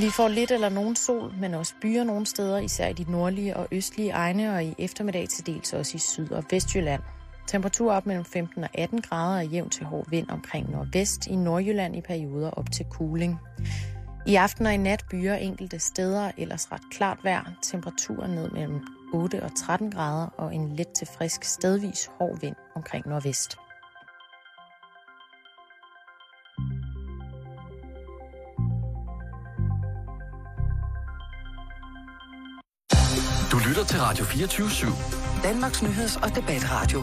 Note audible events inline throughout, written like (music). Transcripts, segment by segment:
Vi får lidt eller nogen sol, men også byer nogle steder, især i de nordlige og østlige egne, og i eftermiddag til dels også i Syd- og Vestjylland. Temperatur op mellem 15 og 18 grader og jævn til hård vind omkring nordvest, i Nordjylland i perioder op til kuling. I aften og i nat byer enkelte steder, ellers ret klart vejr. Temperaturen ned mellem 8 og 13 grader og en let til frisk stedvis hård vind omkring nordvest. Lytter til Radio 24-7. Danmarks Nyheds- og Debatradio.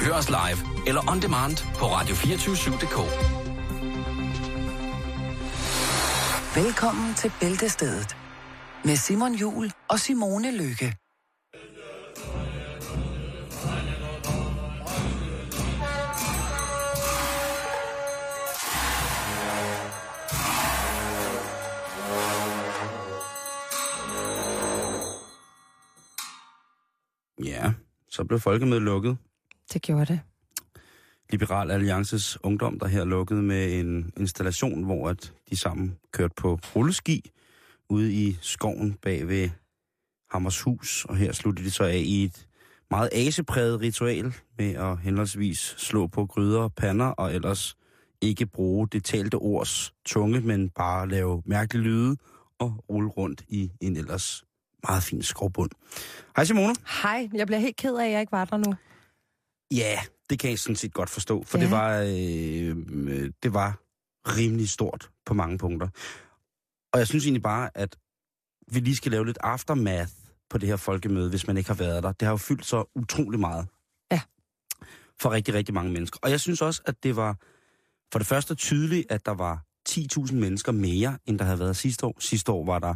Hør os live eller on demand på radio247.dk. Velkommen til Bæltestedet med Simon Jul og Simone Lykke. Ja, så blev folkemødet lukket. Det gjorde det. Liberal Alliances Ungdom, der her lukkede med en installation, hvor at de sammen kørte på rulleski ude i skoven bag ved Hammershus, og her sluttede de så af i et meget asepræget ritual med at henholdsvis slå på gryder og pander, og ellers ikke bruge det talte ords tunge, men bare lave mærkelige lyde og rulle rundt i en ellers meget fin skovbund. Hej Simone. Hej, jeg bliver helt ked af, at jeg ikke var der nu. Ja, det kan jeg sådan set godt forstå, for Ja. det, var, øh, det var rimelig stort på mange punkter. Og jeg synes egentlig bare, at vi lige skal lave lidt aftermath på det her folkemøde, hvis man ikke har været der. Det har jo fyldt så utrolig meget. Ja. For rigtig, rigtig mange mennesker. Og jeg synes også, at det var for det første tydeligt, at der var 10.000 mennesker mere, end der havde været sidste år. Sidste år var der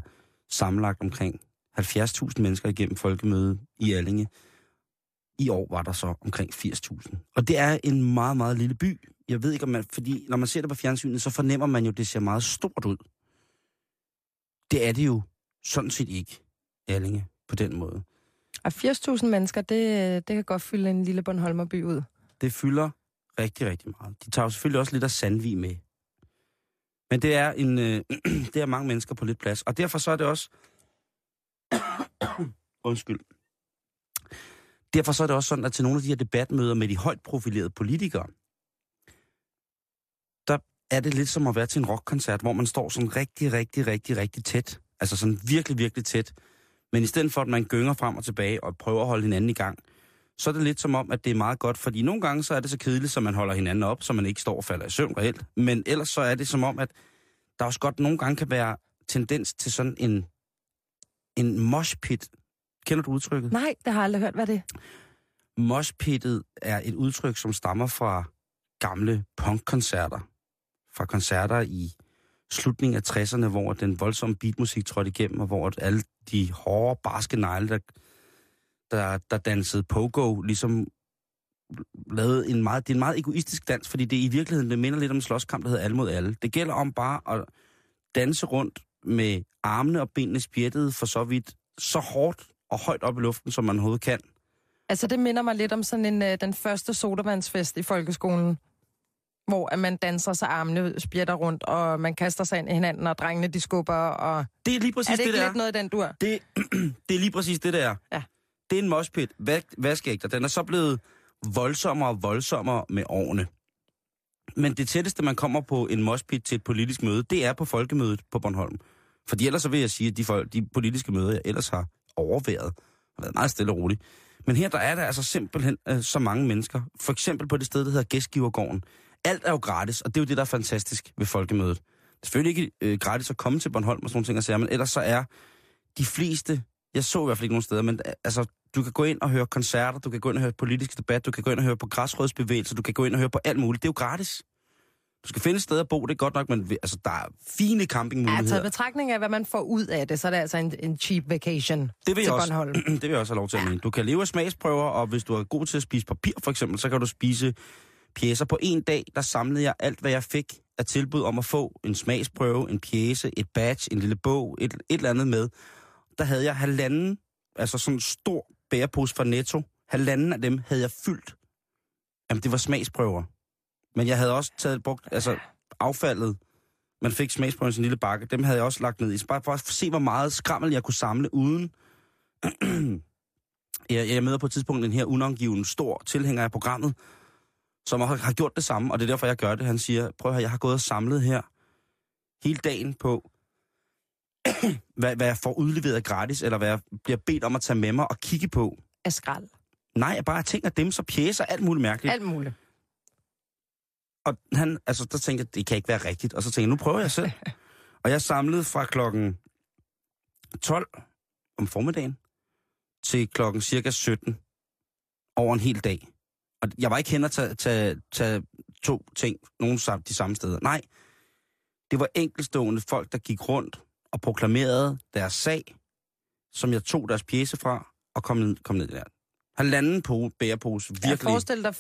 sammenlagt omkring 70.000 mennesker igennem folkemødet i Allinge. I år var der så omkring 80.000. Og det er en meget, meget lille by. Jeg ved ikke, om man... Fordi når man ser det på fjernsynet, så fornemmer man jo, at det ser meget stort ud. Det er det jo sådan set ikke, Allinge, på den måde. Og 80.000 mennesker, det, det kan godt fylde en lille Bornholmerby ud. Det fylder rigtig, rigtig meget. De tager jo selvfølgelig også lidt af Sandvig med. Men det er, en, øh, (clears throat) det er mange mennesker på lidt plads. Og derfor så er det også... (coughs) Undskyld. Derfor så er det også sådan, at til nogle af de her debatmøder med de højt profilerede politikere, der er det lidt som at være til en rockkoncert, hvor man står sådan rigtig, rigtig, rigtig, rigtig tæt. Altså sådan virkelig, virkelig tæt. Men i stedet for, at man gynger frem og tilbage og prøver at holde hinanden i gang, så er det lidt som om, at det er meget godt, fordi nogle gange så er det så kedeligt, så man holder hinanden op, så man ikke står og falder i søvn reelt. Men ellers så er det som om, at der også godt nogle gange kan være tendens til sådan en, en moshpit. Kender du udtrykket? Nej, det har jeg aldrig hørt, hvad det er. Moshpittet er et udtryk, som stammer fra gamle punkkoncerter. Fra koncerter i slutningen af 60'erne, hvor den voldsomme beatmusik trådte igennem, og hvor alle de hårde, barske negle, der, der, der dansede pogo, ligesom lavede en meget, det er en meget egoistisk dans, fordi det i virkeligheden det minder lidt om en slåskamp, der hedder alle mod alle. Det gælder om bare at danse rundt med armene og benene spjættet for så vidt, så hårdt og højt op i luften, som man overhovedet kan. Altså, det minder mig lidt om sådan en, øh, den første sodavandsfest i folkeskolen. Hvor at man danser sig armene spjætter rundt, og man kaster sig ind i hinanden, og drengene de skubber, og... Det er lige præcis er det det, der. lidt noget i den dur? Det, (clears throat) det er lige præcis det, der. Ja. Det er en moshpit. Vaskeægter. Den er så blevet voldsommere og voldsommere med årene. Men det tætteste, man kommer på en moshpit til et politisk møde, det er på folkemødet på Bornholm. Fordi ellers så vil jeg sige, at de, folk, de politiske møder, jeg ellers har overværet, har været meget stille og roligt. Men her der er der altså simpelthen øh, så mange mennesker. For eksempel på det sted, der hedder Gæstgivergården. Alt er jo gratis, og det er jo det, der er fantastisk ved folkemødet. Det er selvfølgelig ikke øh, gratis at komme til Bornholm og sådan nogle ting og sager, men ellers så er de fleste, jeg så i hvert fald ikke nogen steder, men øh, altså, du kan gå ind og høre koncerter, du kan gå ind og høre politisk debat, du kan gå ind og høre på græsrådsbevægelser, du kan gå ind og høre på alt muligt. Det er jo gratis. Du skal finde et sted at bo, det er godt nok, men altså, der er fine Ja, campingmuligheder. taget betragtning af, hvad man får ud af det, så er det altså en, en cheap vacation Det vil, til også, Bornholm. (clears throat) det vil jeg også have lov til at mene. Du kan leve af smagsprøver, og hvis du er god til at spise papir, for eksempel, så kan du spise pjæser. På en dag, der samlede jeg alt, hvad jeg fik af tilbud om at få en smagsprøve, en pjæse, et badge, en lille bog, et, et eller andet med. Der havde jeg halvanden, altså sådan en stor bærepose fra Netto. Halvanden af dem havde jeg fyldt. Jamen, det var smagsprøver. Men jeg havde også taget brugt, altså affaldet, man fik smagsprøven sin lille bakke, dem havde jeg også lagt ned i. Bare for at se, hvor meget skrammel jeg kunne samle uden... (clears throat) jeg, jeg møder på et tidspunkt en her unangiven stor tilhænger af programmet, som har, har gjort det samme, og det er derfor, jeg gør det. Han siger, prøv at høre, jeg har gået og samlet her hele dagen på, (clears throat) hvad, hvad jeg får udleveret gratis, eller hvad jeg bliver bedt om at tage med mig og kigge på. Af skrald. Nej, bare ting af dem, så pjæser, alt muligt mærkeligt. Alt muligt. Og han, altså, der tænkte jeg, det kan ikke være rigtigt. Og så tænkte jeg, nu prøver jeg selv. og jeg samlede fra klokken 12 om formiddagen til klokken cirka 17 over en hel dag. Og jeg var ikke hen at tage, tage, tage to ting, nogen sam, de samme steder. Nej, det var enkelstående folk, der gik rundt og proklamerede deres sag, som jeg tog deres pjæse fra og kom ned, kom ned der. Halvanden på bærepose, Jeg virkelig. forestiller dig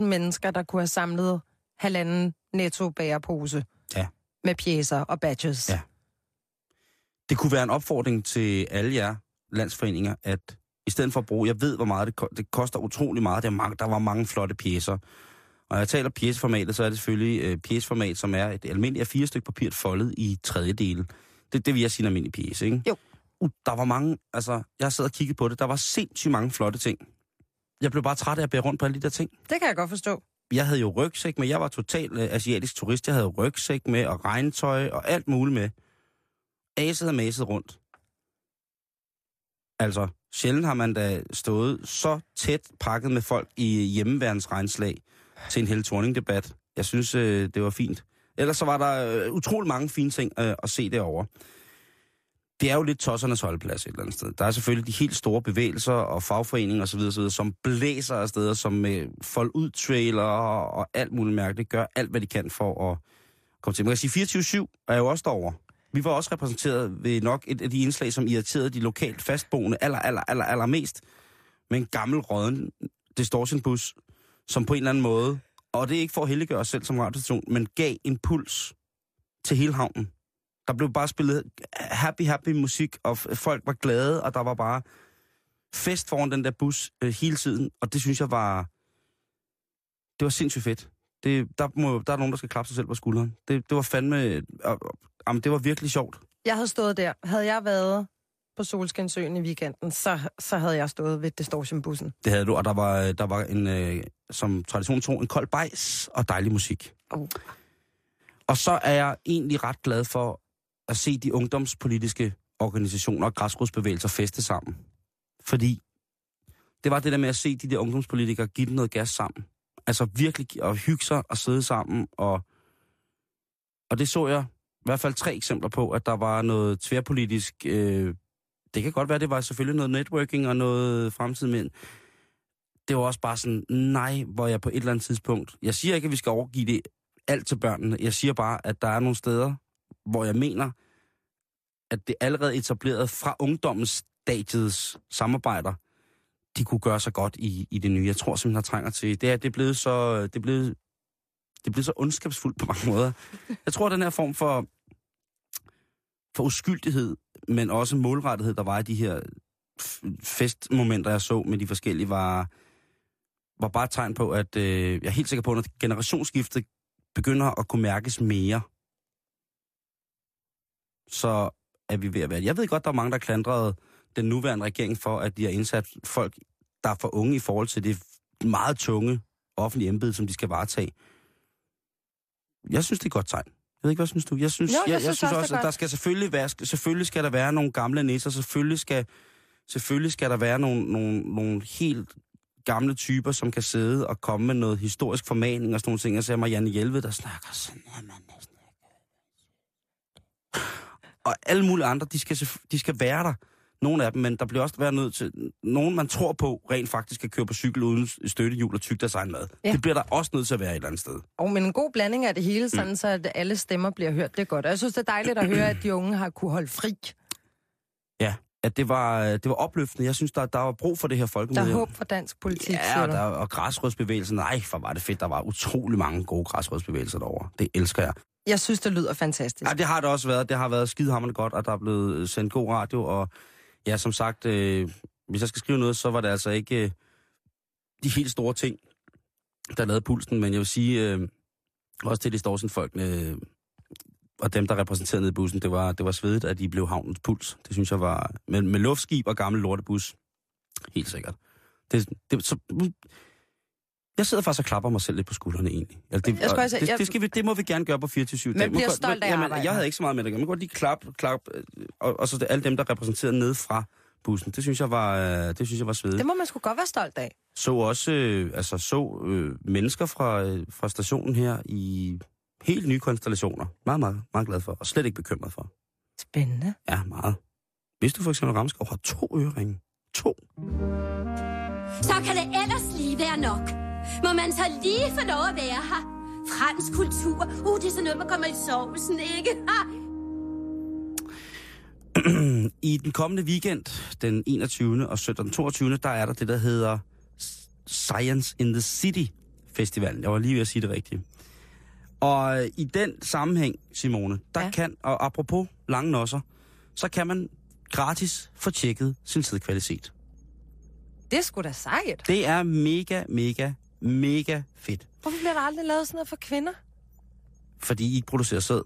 80.000 mennesker, der kunne have samlet halvanden netto bærepose. Ja. Med pjæser og badges. Ja. Det kunne være en opfordring til alle jer landsforeninger, at i stedet for at bruge, jeg ved, hvor meget det, ko- det koster utrolig meget, der, er mange, der var mange flotte pjæser. Og når jeg taler pjæseformatet, så er det selvfølgelig øh, pjæseformat, som er et almindeligt fire stykke papir foldet i tredjedele. Det, det vil jeg sige en almindelig pjæse, ikke? Jo. Uh, der var mange, altså, jeg har siddet og kigget på det, der var sindssygt mange flotte ting. Jeg blev bare træt af at bære rundt på alle de der ting. Det kan jeg godt forstå. Jeg havde jo rygsæk med, jeg var total øh, asiatisk turist, jeg havde rygsæk med, og regntøj, og alt muligt med. Aset og maset rundt. Altså, sjældent har man da stået så tæt pakket med folk i hjemmeværensregnslag til en hele debat Jeg synes, øh, det var fint. Ellers så var der øh, utrolig mange fine ting øh, at se derovre. Det er jo lidt tossernes holdplads et eller andet sted. Der er selvfølgelig de helt store bevægelser og fagforeninger osv., osv. som blæser af steder, som øh, med folk ud trailer og, og alt muligt mærkeligt gør alt, hvad de kan for at komme til. Man kan sige, 24-7 er jo også derovre. Vi var også repræsenteret ved nok et af de indslag, som irriterede de lokalt fastboende aller, aller, aller, aller mest med en gammel røden distortionbus, som på en eller anden måde, og det er ikke for at helliggøre os selv som radiostation, men gav impuls til hele havnen. Der blev bare spillet happy, happy musik, og folk var glade, og der var bare fest foran den der bus øh, hele tiden, og det synes jeg var... Det var sindssygt fedt. Det, der, må, der er nogen, der skal klappe sig selv på skulderen. Det, det var fandme... Øh, øh, jamen, det var virkelig sjovt. Jeg havde stået der. Havde jeg været på Solskinsøen i weekenden, så, så havde jeg stået ved distortionbussen. Det havde du, og der var, der var en, øh, som tradition tro, en kold bajs og dejlig musik. Oh. Og så er jeg egentlig ret glad for at se de ungdomspolitiske organisationer og græsrodsbevægelser feste sammen. Fordi det var det der med at se de der ungdomspolitikere give den noget gas sammen. Altså virkelig at hygge sig og sidde sammen. Og, og det så jeg i hvert fald tre eksempler på, at der var noget tværpolitisk... Øh, det kan godt være, det var selvfølgelig noget networking og noget fremtid, men det var også bare sådan, nej, hvor jeg på et eller andet tidspunkt... Jeg siger ikke, at vi skal overgive det alt til børnene. Jeg siger bare, at der er nogle steder, hvor jeg mener, at det allerede etableret fra ungdommens stadiets samarbejder, de kunne gøre sig godt i, i det nye. Jeg tror simpelthen, der trænger til. Det er, det er blevet så, det er blevet, det er blevet så ondskabsfuldt på mange måder. Jeg tror, den her form for, for uskyldighed, men også målrettighed, der var i de her festmomenter, jeg så med de forskellige, var, var bare et tegn på, at øh, jeg er helt sikker på, at når generationsskiftet begynder at kunne mærkes mere, så er vi ved at være. Jeg ved godt, der er mange, der klandrede den nuværende regering for, at de har indsat folk, der er for unge i forhold til det meget tunge offentlige embede, som de skal varetage. Jeg synes, det er et godt tegn. Jeg ved ikke, hvad synes du? Jeg synes, Jo, jeg jeg, synes synes også, at der skal selvfølgelig være, selvfølgelig skal der være nogle gamle nisser, selvfølgelig skal, selvfølgelig skal der være nogle, nogle, nogle helt gamle typer, som kan sidde og komme med noget historisk formaning og sådan nogle ting. Jeg ser Marianne Hjelved, der snakker sådan her, man næsten. Og alle mulige andre, de skal, de skal være der. Nogle af dem, men der bliver også være nødt til... Nogen, man tror på, rent faktisk kan køre på cykel uden støttehjul og tygge deres egen mad. Ja. Det bliver der også nødt til at være et eller andet sted. Og men en god blanding af det hele, sådan mm. så at alle stemmer bliver hørt. Det er godt. Og jeg synes, det er dejligt at høre, at de unge har kunne holde fri. Ja, at det var, det var opløftende. Jeg synes, der, der var brug for det her Der folkemøde. er håb for dansk politik, Ja, og, der, og græsrådsbevægelsen. Nej, for var det fedt. Der var utrolig mange gode græsrådsbevægelser derovre. Det elsker jeg. Jeg synes, det lyder fantastisk. Ja, det har det også været. Det har været skidehammerende godt, og der er blevet øh, sendt god radio. Og ja, som sagt, øh, hvis jeg skal skrive noget, så var det altså ikke øh, de helt store ting, der lavede pulsen. Men jeg vil sige, øh, også til de store folk, øh, og dem, der repræsenterede nede i bussen, det var, det var svedigt, at de blev havnens puls. Det synes jeg var... Med, med luftskib og gammel lortebus. Helt sikkert. Det, det, så, jeg sidder faktisk og klapper mig selv lidt på skuldrene egentlig. Altså, det, Jeg skulle altså- det, jeg- det, skal vi, det må vi gerne gøre på 24 Man bliver stolt af at jamen, Jeg havde ikke så meget med det at gøre. Man kan godt lige klap, klap, øh, og, og så det, alle dem, der repræsenterede nede fra bussen. Det synes jeg var, øh, det synes jeg var svedigt. Det må man sgu godt være stolt af. Så også øh, altså, så øh, mennesker fra, øh, fra stationen her i helt nye konstellationer. Meget, meget, meget glad for, og slet ikke bekymret for. Spændende. Ja, meget. Hvis du for eksempel Ramskov har to øreringe. To. Så kan det ellers lige være nok. Må man så lige få lov at være her? Fransk kultur. Uh, det er sådan noget, man kommer i sovsen, ikke? Ha! I den kommende weekend, den 21. og søndag den 22. der er der det, der hedder Science in the City Festivalen. Jeg var lige ved at sige det rigtigt. Og øh, i den sammenhæng, Simone, der Ja. kan, og apropos lange nosser, så kan man gratis få tjekket sin sædkvalitet. Det er sgu da sejt. Det er mega, mega, mega fedt. Hvorfor bliver der aldrig lavet sådan noget for kvinder? Fordi I ikke producerer sæd.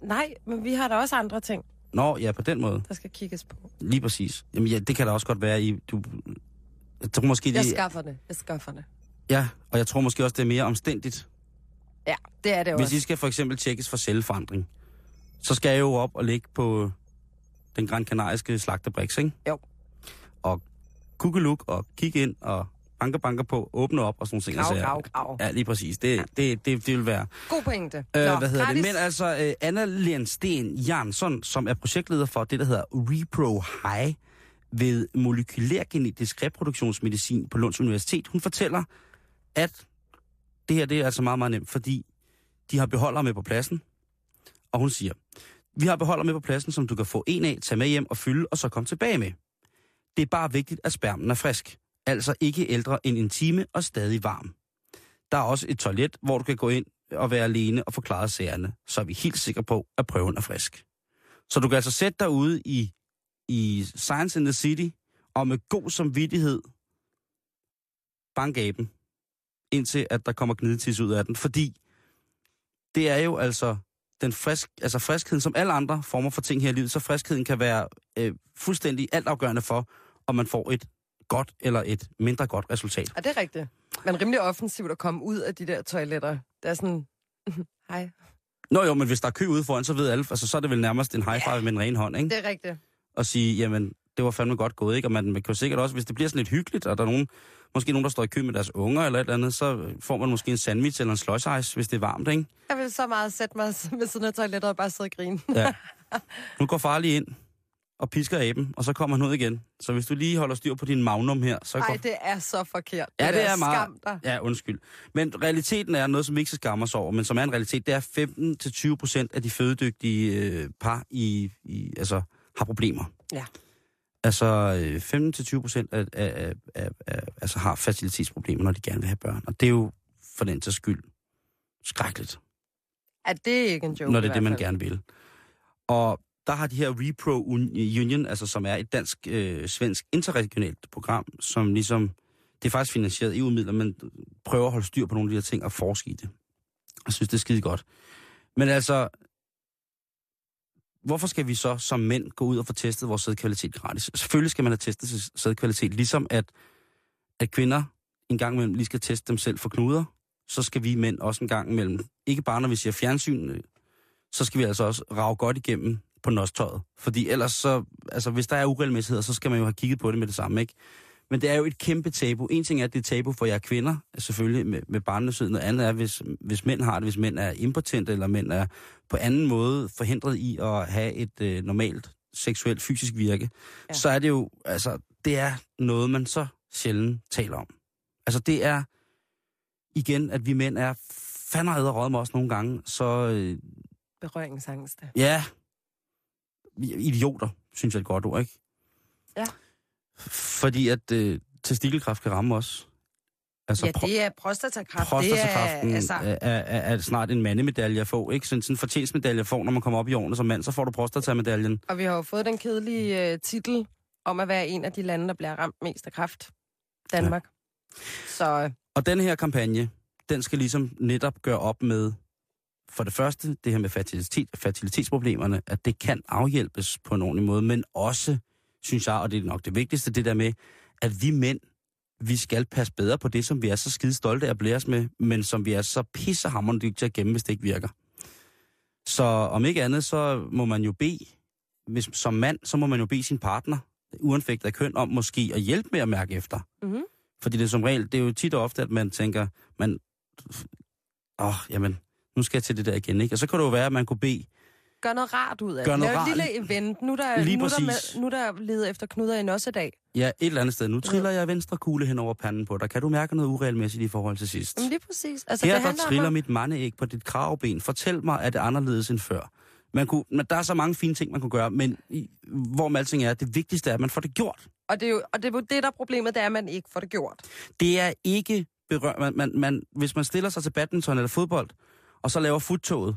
Nej, men vi har da også andre ting, Nå, ja, på den måde. der skal kigges på. Lige præcis. Jamen ja, det kan da også godt være, I, du... Jeg tror måske, Jeg de, skaffer det. Jeg skaffer det. Ja, og jeg tror måske også, det er mere omstændigt. Ja, det er det Hvis også. I skal for eksempel tjekkes for celleforandring, så skal jeg jo op og ligge på den gran kanariske slagtebrik, ikke? Jo. Og kukkeluk og kigge ind og banker banker på, åbne op og sådan nogle ting. Grav, Altså, grav, grav. Ja, lige præcis. Det, det, det, det vil være. God pointe. Øh, Nå, hvad hedder gratis. det? Men altså, øh, Anna Lensten Jansson, som er projektleder for det, der hedder Repro High ved molekylærgenetisk reproduktionsmedicin på Lunds Universitet, hun fortæller, at det her det er altså meget, meget nemt, fordi de har beholder med på pladsen, og hun siger, vi har beholder med på pladsen, som du kan få en af, tage med hjem og fylde, og så komme tilbage med. Det er bare vigtigt, at spermen er frisk. Altså ikke ældre end en time og stadig varm. Der er også et toilet, hvor du kan gå ind og være alene og forklare sagerne, så er vi helt sikre på, at prøven er frisk. Så du kan altså sætte dig ude i, i Science in the City, og med god samvittighed banke aben, indtil at der kommer gnidetis ud af den. Fordi det er jo altså den frisk, altså friskheden, som alle andre former for ting her i livet, så friskheden kan være øh, fuldstændig altafgørende for, om man får et godt eller et mindre godt resultat. Er det rigtigt? Men rimelig offensivt at komme ud af de der toiletter. Det er sådan, (laughs) hej. Nå jo, men hvis der er kø ude foran, så ved alle, altså så er det vel nærmest en high five med en ren hånd, ikke? Det er rigtigt. Og sige, jamen, det var fandme godt gået, ikke? Og man, man kan jo sikkert også, hvis det bliver sådan lidt hyggeligt, og der er nogen, måske nogen, der står i kø med deres unger eller et eller andet, så får man måske en sandwich eller en ice, hvis det er varmt, ikke? Jeg vil så meget sætte mig (laughs) ved siden af toilettet og bare sidde og grine. Ja. (laughs) Nu går far lige ind og pisker aben, og så kommer han ud igen. Så hvis du lige holder styr på din magnum her, så går... Nej, det er så forkert. Ja, det der. er meget... Skam dig. Ja, undskyld. Men realiteten er noget, som vi ikke skal skamme os over, men som er en realitet, det er 15-20 procent af de fødedygtige øh, par i, i, altså, har problemer. Ja. Altså øh, 15-20 procent af, af, af, af, altså, har facilitetsproblemer, når de gerne vil have børn. Og det er jo for den til skyld skrækkeligt, Ja, det er ikke en joke når det er det, man gerne vil. Og der har de her Repro Union, altså som er et dansk-svensk øh, interregionalt program, som ligesom, det er faktisk finansieret EU-midler, men prøver at holde styr på nogle af de her ting og forske i det. Jeg synes, det er skide godt. Men altså, hvorfor skal vi så som mænd gå ud og få testet vores sædkvalitet gratis? Selvfølgelig skal man have testet sin sædkvalitet, ligesom at, at kvinder en gang imellem lige skal teste dem selv for knuder, så skal vi mænd også en gang imellem, ikke bare når vi ser fjernsyn, øh, så skal vi altså også rave godt igennem på nostøjet. Fordi ellers så, altså hvis der er uregelmæssigheder, så skal man jo have kigget på det med det samme, ikke? Men det er jo et kæmpe tabu. En ting er, at det er tabu for jer kvinder, selvfølgelig med, med barnløshed. Noget andet er, hvis, hvis mænd har det, hvis mænd er impotente, eller mænd er på anden måde forhindret i at have et øh, normalt seksuelt fysisk virke, Ja. så er det jo, altså, det er noget, man så sjældent taler om. Altså det er, igen, at vi mænd er fandme råd med os nogle gange, så øh, Berøringsangst. Ja. Idioter, synes jeg er et godt ord, ikke? Ja. Fordi at øh, testikelkræft kan ramme os. Altså, Ja, det er prostatakræft. prostatakræften Det er, altså... er, er, er snart en mandemedalje at få, ikke? Sådan, sådan en fortjensmedalje at få, når man kommer op i årene som mand, så får du prostatamedaljen. og vi har jo fået den kedelige uh, titel om at være en af de lande, der bliver ramt mest af kræft. Danmark. Ja. Så øh, Og den her kampagne, den skal ligesom netop gøre op med for det første, det her med fertilitet, fertilitetsproblemerne, at det kan afhjælpes på en ordentlig måde, men også, synes jeg, og det er nok det vigtigste, det der med, at vi mænd, vi skal passe bedre på det, som vi er så skide stolte af at blære os med, men som vi er så pissehammerende dygtige til at gemme, hvis det ikke virker. Så om ikke andet, så må man jo bede, hvis, som mand, så må man jo bede sin partner, uanfægtet af køn, om måske at hjælpe med at mærke efter. Mhm. Fordi det er som regel, det er jo tit og ofte, at man tænker, man, åh, jamen, nu skal jeg til det der igen, ikke? Og så kan det jo være, at man kunne bede, Gør noget rart ud af Gør det. noget Lav et rart. lille event. Nu er der, Lige nu er der, med, nu er der leder efter knuder i en også dag. ja, et eller andet sted, nu triller jeg venstre kugle hen over panden på dig. Kan du mærke noget uregelmæssigt i forhold til sidst? Jamen lige præcis. Altså, Her det der triller om, mit mandeæg på dit kravben. Fortæl mig, at det er anderledes end før. Man kunne, men der er så mange fine ting, man kunne gøre, men i, hvor med alting er, det vigtigste er, at man får det gjort. Og det er jo og det, er jo det, der er problemet, det er, at man ikke får det gjort. Det er ikke berørt. Man, man, man, hvis man stiller sig til badminton eller fodbold, og så laver futtoget,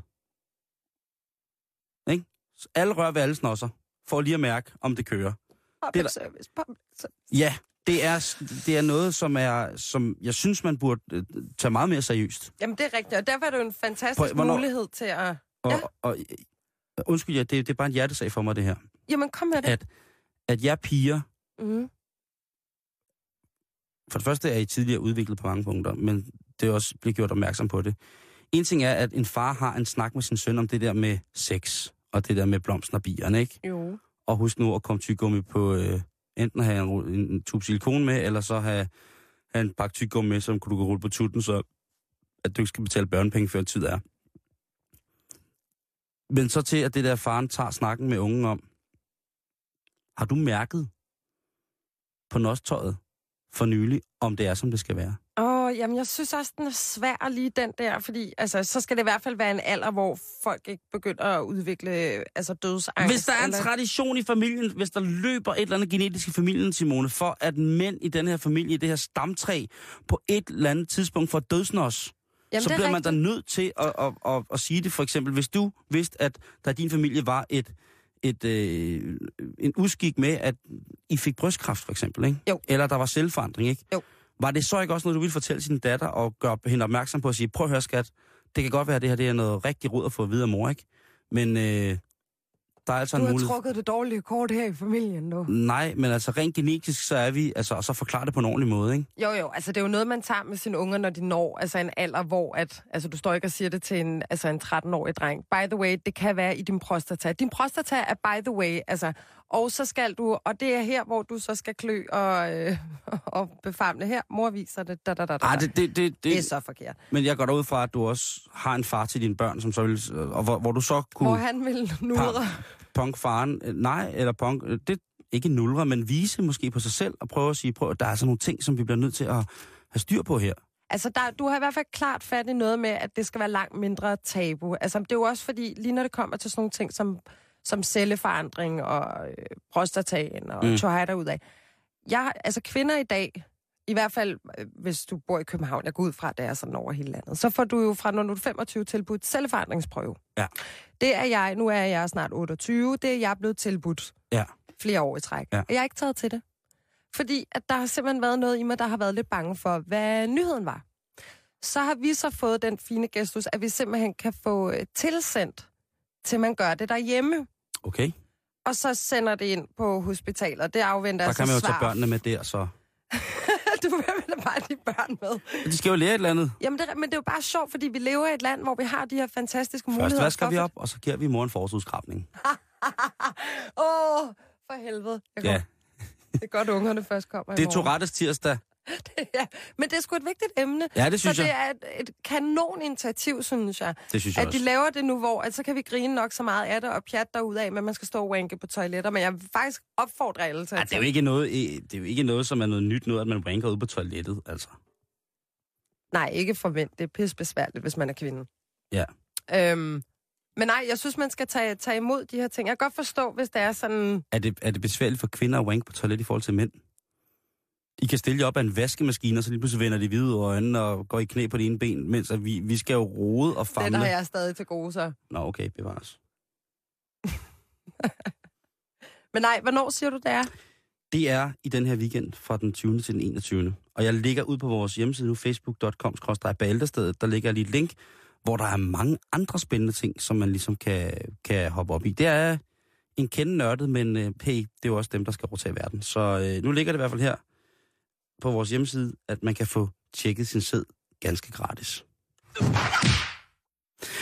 ikke? Så alle rører ved alle snosser, for lige at mærke, om det kører. Public der- service. Public service. Ja, det er, det er noget, som, er, som jeg synes, man burde øh, tage meget mere seriøst. Jamen, det er rigtigt. Og derfor er det jo en fantastisk Prøv, hvornår- mulighed til at... Og, ja. og, og undskyld, ja, det, det er bare en hjertesag for mig, det her. Jamen, kom med det. At, at jeg piger, Mm. for det første er I tidligere udviklet på mange punkter, men det er også blevet gjort opmærksom på det. En ting er, at en far har en snak med sin søn om det der med sex, og det der med blomsten og bierne, ikke? Jo. Og husk nu at komme tyggegummi på, øh, enten have en, en tube silikon med, eller så have, have en pakke tyggegummi med, som du kan rulle på tutten, så at du ikke skal betale børnepenge før tid er. Men så til, at det der faren tager snakken med ungen om, har du mærket på nostøjet for nylig, om det er, som det skal være? Åh, jamen, jeg synes også, den er svær lige den der, fordi altså, så skal det i hvert fald være en alder, hvor folk ikke begynder at udvikle altså, dødsangst. Hvis der er en eller... tradition i familien, hvis der løber et eller andet genetisk i familien, Simone, for at mænd i den her familie, i det her stamtræ, på et eller andet tidspunkt får dødsnos, Jamen, så er bliver man da rigtigt. nødt til at, at, at, at sige det. For eksempel, hvis du vidste, at der i din familie var et, et, øh, en uskik med, at I fik brystkræft, for eksempel, ikke? Jo. eller der var selvforandring, ikke? Jo. Var det så ikke også noget, du ville fortælle sin datter og gøre hende opmærksom på at sige, prøv at høre, skat, det kan godt være, at det her det er noget rigtig råd at få at vide af mor, ikke? Men øh, der er altså Du en har mulighed. trukket det dårlige kort her i familien nu. Nej, men altså rent genetisk, så er vi, altså, og så forklare det på en ordentlig måde, ikke? Jo, jo, altså det er jo noget, man tager med sine unger, når de når altså en alder, hvor at, altså du står ikke og siger det til en, altså en 13-årig dreng. By the way, det kan være i din prostata. Din prostata er by the way, altså, og så skal du, og det er her, hvor du så skal klø og, øh, (laughs) og befamle her. Mor viser det, da, da, da, da. Ej, det, det, det, det, er så forkert. Men jeg går ud fra, at du også har en far til dine børn, som så vil, og hvor, hvor du så Hvor kunne han vil nudre. punk faren, øh, nej, eller punk, øh, det ikke nulre, men vise måske på sig selv, og prøve at sige, prøv, der er altså nogle ting, som vi bliver nødt til at have styr på her. Altså, der, du har i hvert fald klart fat i noget med, at det skal være langt mindre tabu. Altså, det er jo også fordi, lige når det kommer til sådan nogle ting som, som celleforandring og øh, prostataen og Mm. tøj ud af. Jeg, altså, kvinder i dag, i hvert fald øh, hvis du bor i København, jeg går ud fra, at det er sådan over hele landet, så får du jo fra når du er 25 tilbudt celleforandringsprøve. Ja. Det er jeg, nu er jeg snart 28, det er jeg blevet tilbudt Ja. flere år i træk. Ja. Og jeg er ikke taget til det. Fordi at der har simpelthen været noget i mig, der har været lidt bange for, hvad nyheden var. Så har vi så fået den fine gestus, at vi simpelthen kan få øh, tilsendt, til man gør det derhjemme. Okay? Og så sender det ind på hospitalet. Det afventer Der altså kan man jo svar. tage børnene med der, så. (laughs) du vil bare de børn med. De skal jo lære et eller andet. Jamen, det, men det er jo bare sjovt, fordi vi lever i et land, hvor vi har de her fantastiske Først muligheder. vasker vi op, og så giver vi mor en forskudskrabning. (laughs) Åh, oh, for helvede. Jeg Ja. Det er godt, ungerne først kommer i det er. Tourettes tirsdag. (laughs) ja, men det er sgu et vigtigt emne. Ja, det synes så det jeg. er et, et kanon initiativ, synes jeg. Det synes jeg At de også. laver det nu, hvor at så kan vi grine nok så meget af det og pjat af, men man skal stå og wanke på toiletter. Men jeg vil faktisk opfordre alle til Ja, det er jo ikke noget, det er jo ikke noget, som er noget nyt noget, at man wanker ud på toilettet, altså. Nej, ikke for mænd. Det er pisse besværligt, hvis man er kvinde. Ja. Øhm, men nej, jeg synes, man skal tage, tage imod de her ting. Jeg kan godt forstå, hvis det er sådan... Er det, er det besværligt for kvinder at wanke på toilet i forhold til mænd? I kan stille jer op af en vaskemaskine, og så lige pludselig vender de hvide øjnene og går i knæ på det ene ben, mens at vi, vi skal jo rode og Det famle. der har jeg stadig til gode, så. Nå, okay, bevares. (laughs) Men nej, hvornår siger du, det er? Det er i den her weekend fra den 20. til den 21. Og jeg ligger ud på vores hjemmeside nu, facebook.com-bæltestedet. Der ligger lige et link, hvor der er mange andre spændende ting, som man ligesom kan, kan hoppe op i. Det er en kende nørdet, men øh, hey, det er jo også dem, der skal overtage verden. Så øh, nu ligger det i hvert fald her på vores hjemmeside, at man kan få tjekket sin sæd ganske gratis.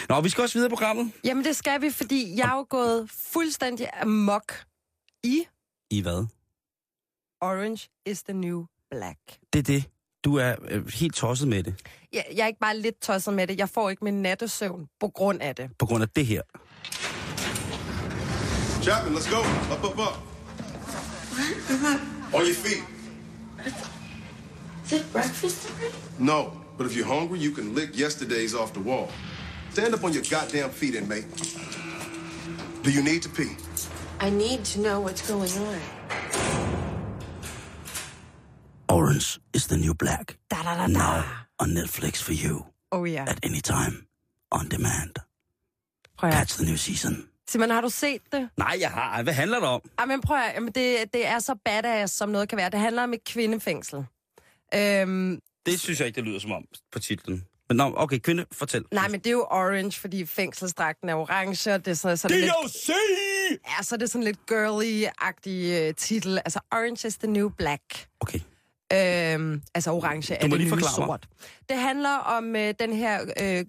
Nå, vi skal også videre i programmet. Jamen, det skal vi, fordi jeg er jo gået fuldstændig amok i I hvad? Orange is the New Black. Det er det. Du er øh, helt tosset med det, Jeg, jeg er ikke bare lidt tosset med det. Jeg får ikke min nattesøvn på grund af det. på grund af det her. Chapman, let's go. Up, up, up. On your feet. Is it breakfast already? No, but if you're hungry, you can lick yesterday's off the wall. Stand up on your goddamn feet, inmate. Do you need to pee? I need to know what's going on. Orange is the new black. Da, da, da, da. Now on Netflix for you. Oh ja. At any time. On demand. Prøv at Catch the new season. Simon, har du set det? Nej, jeg har. Hvad handler det om? Ej, men prøv at, jamen det, det er så badass, som noget kan være. Det handler om et kvindefængsel. Øhm, Det synes jeg ikke, det lyder som om på titlen. Men nå, okay, kvinde, fortæl. nej, men det er jo orange, fordi fængselsdragten er orange, og det er sådan, sådan lidt... DOC! Ja, så er det sådan lidt girly-agtig uh, titel. Altså, Orange is the New Black. Okay. Øhm, altså, orange er det nye sort. Det handler om øh, den her øh, øh,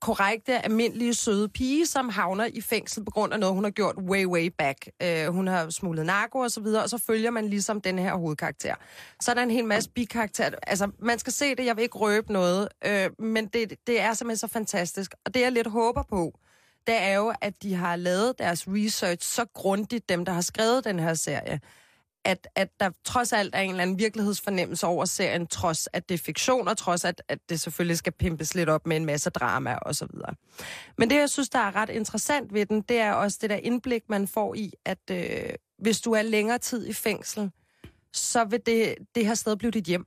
korrekte, almindelige, søde pige, som havner i fængsel på grund af noget, hun har gjort way, way back. Øh, hun har smuglet narko og så videre, og så følger man ligesom den her hovedkarakter. Så er der en hel masse bikarakterer. Altså, man skal se det, jeg vil ikke røbe noget, øh, men det, det er simpelthen så fantastisk. Og det, jeg lidt håber på, det er jo, at de har lavet deres research så grundigt, dem, der har skrevet den her serie, at, at der trods alt er en eller anden virkelighedsfornemmelse over serien, trods at det er fiktion, og trods at, at det selvfølgelig skal pimpes lidt op med en masse drama og så videre. Men det, jeg synes, der er ret interessant ved den, det er også det der indblik, man får i, at øh, hvis du er længere tid i fængsel, så vil det, det her sted blive dit hjem.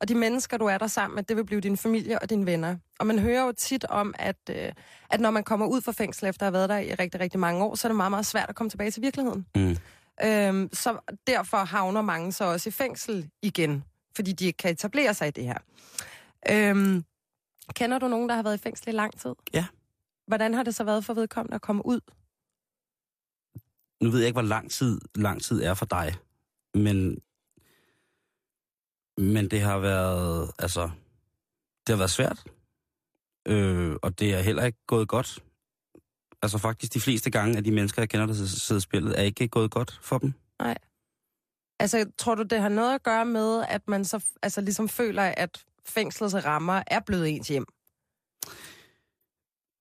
Og de mennesker, du er der sammen med, det vil blive din familie og dine venner. Og man hører jo tit om, at, øh, at når man kommer ud fra fængsel efter at have været der i rigtig, rigtig mange år, så er det meget, meget svært at komme tilbage til virkeligheden. Mm. Øhm, så derfor havner mange så også i fængsel igen, fordi de ikke kan etablere sig i det her. Øhm, kender du nogen, der har været i fængsel i lang tid? Ja. Hvordan har det så været for vedkommende at komme ud? Nu ved jeg ikke, hvor lang tid, lang tid er for dig, men, men det har været, altså, det har været svært, øh, og det er heller ikke gået godt. Altså faktisk de fleste gange af de mennesker, jeg kender, der sidder spillet, er ikke gået godt for dem. Altså, tror du, det har noget at gøre med, at man så altså, ligesom føler, at fængslets rammer er blevet ens hjem?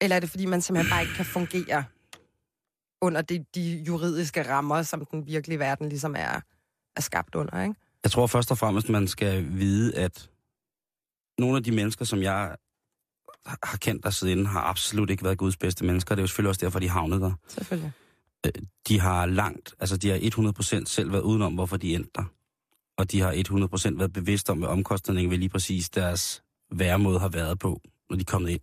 Eller er det, fordi man simpelthen bare ikke kan fungere under de, de juridiske rammer, som den virkelige verden ligesom er, er skabt under, ikke? Jeg tror først og fremmest, man skal vide, at nogle af de mennesker, som jeg har kendt der siden, har absolut ikke været Guds bedste mennesker. Det er jo selvfølgelig også derfor, de havnede der. Selvfølgelig. De har langt, altså de har 100% selv været udenom, hvorfor de endte der. Og de har 100% været bevidst om, hvad omkostningen ved lige præcis deres væremåde har været på, når de er kommet ind.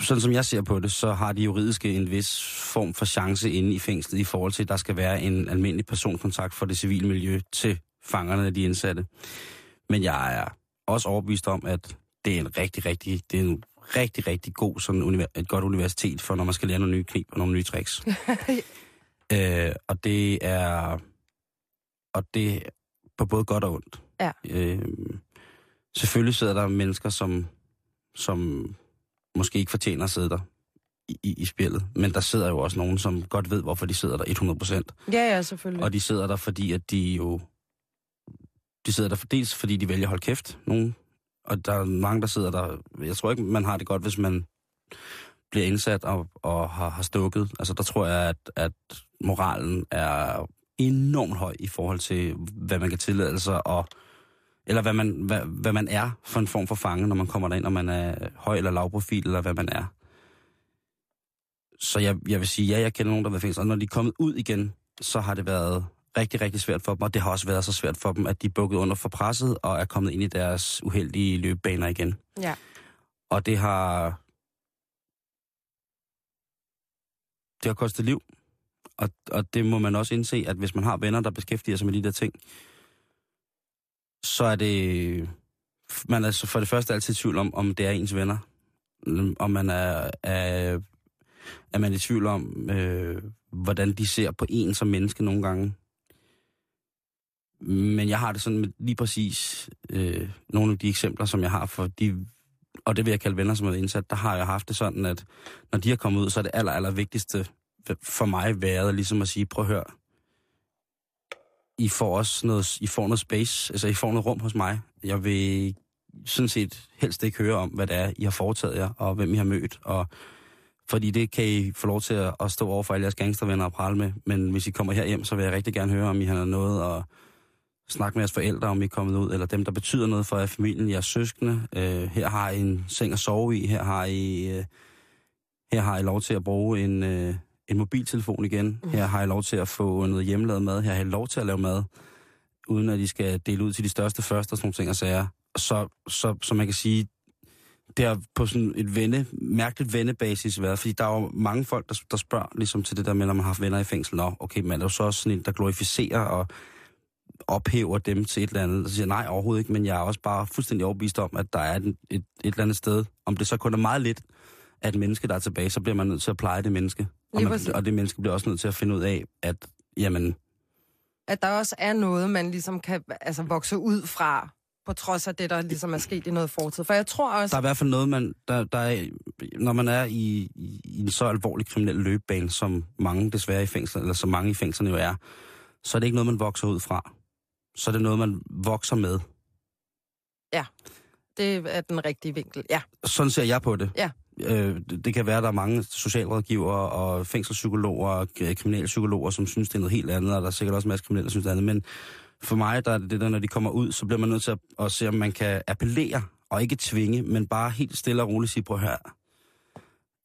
Sådan som jeg ser på det, så har de juridiske en vis form for chance inde i fængslet i forhold til, at der skal være en almindelig personkontakt for det civile miljø til fangerne af de indsatte. Men jeg er også overbevist om, at det er en rigtig, rigtig, det er en rigtig, rigtig god, sådan et godt universitet for, når man skal lære nogle nye knep og nogle nye tricks. (laughs) øh, og det er, og det er på både godt og ondt. Ja. Øh, selvfølgelig sidder der mennesker, som, som måske ikke fortjener at sidde der i, i, i spillet, men der sidder jo også nogen, som godt ved, hvorfor de sidder der 100%. Ja, ja, selvfølgelig. Og de sidder der, fordi at de jo... De sidder der for, dels fordi de vælger at holde kæft, nogen. Og der er mange, der sidder der... Jeg tror ikke, man har det godt, hvis man bliver indsat og, og har, har stukket. Altså, der tror jeg, at, at moralen er enormt høj i forhold til, hvad man kan tillade sig, og, eller hvad man, hvad, hvad man er for en form for fange, når man kommer derind, om man er høj eller lavprofil, eller hvad man er. Så jeg, jeg vil sige, ja, jeg kender nogen, der har været i fængsel, og når de er kommet ud igen, så har det været rigtig, rigtig svært for dem, og det har også været så svært for dem, at de er bukket under for presset og er kommet ind i deres uheldige løbebaner igen. Ja. Og det har... Det har kostet liv. Og, og det må man også indse, at hvis man har venner, der beskæftiger sig med de der ting, så er det man er så for det første altid i tvivl om, om det er ens venner. Om man er, er, er man i tvivl om, øh, hvordan de ser på en som menneske nogle gange. Men jeg har det sådan med lige præcis øh, nogle af de eksempler, som jeg har for de, og det vil jeg kalde venner, som er indsat, der har jeg haft det sådan, at når de har kommet ud, så er det aller, aller vigtigste for mig været ligesom at sige, prøv at høre, I får også noget, I får noget space, altså I får noget rum hos mig. Jeg vil sådan set helst ikke høre om, hvad det er, I har foretaget jer, og hvem I har mødt, og fordi det kan I få lov til at, at stå over for alle jeres gangstervenner og prale med. Men hvis I kommer herhjem, så vil jeg rigtig gerne høre, om I har noget at snakke med jeres forældre, om I er kommet ud, eller dem, der betyder noget for jer familien, jeres søskende. Øh, her har I en seng at sove i, her har I, øh, her har I lov til at bruge en, øh, en mobiltelefon igen, her har I lov til at få noget hjemmelavet mad, her har I lov til at lave mad, uden at I skal dele ud til de største først og sådan nogle ting og sager. Så, så, så man kan sige, det har på sådan et venne, mærkeligt vennebasis været, fordi der er jo mange folk, der, der spørger ligesom til det der med, når man har haft venner i fængsel, Nå, okay, men er jo så også sådan en, der glorificerer og ophæver dem til et eller andet. Så siger jeg, nej, overhovedet ikke, men jeg er også bare fuldstændig overbevist om, at der er et, et, et eller andet sted, om det så kun er meget lidt af et menneske, der er tilbage, så bliver man nødt til at pleje det menneske. Og, man, og det menneske bliver også nødt til at finde ud af, at jamen, At der også er noget, man ligesom kan altså, vokse ud fra, på trods af det, der ligesom er sket i noget fortid. For jeg tror også... der er i hvert fald noget, man, der, der er, når man er i, i, i en så alvorlig kriminel løbebane, som mange desværre i fængsel, eller som mange i fængslerne jo er, så er det ikke noget, man vokser ud fra. Så er det noget, man vokser med. Det er den rigtige vinkel, ja. Sådan ser jeg på det. Ja. Øh, det- kan være, at der er mange socialrådgivere og fængselspsykologer og k- kriminalpsykologer, som synes, det er noget helt andet, og der er sikkert også en masse kriminelle, der synes det andet. Men for mig, der er det det der, når de kommer ud, så bliver man nødt til at, at se, om man kan appellere, og ikke tvinge, men bare helt stille og roligt sige, prøv her,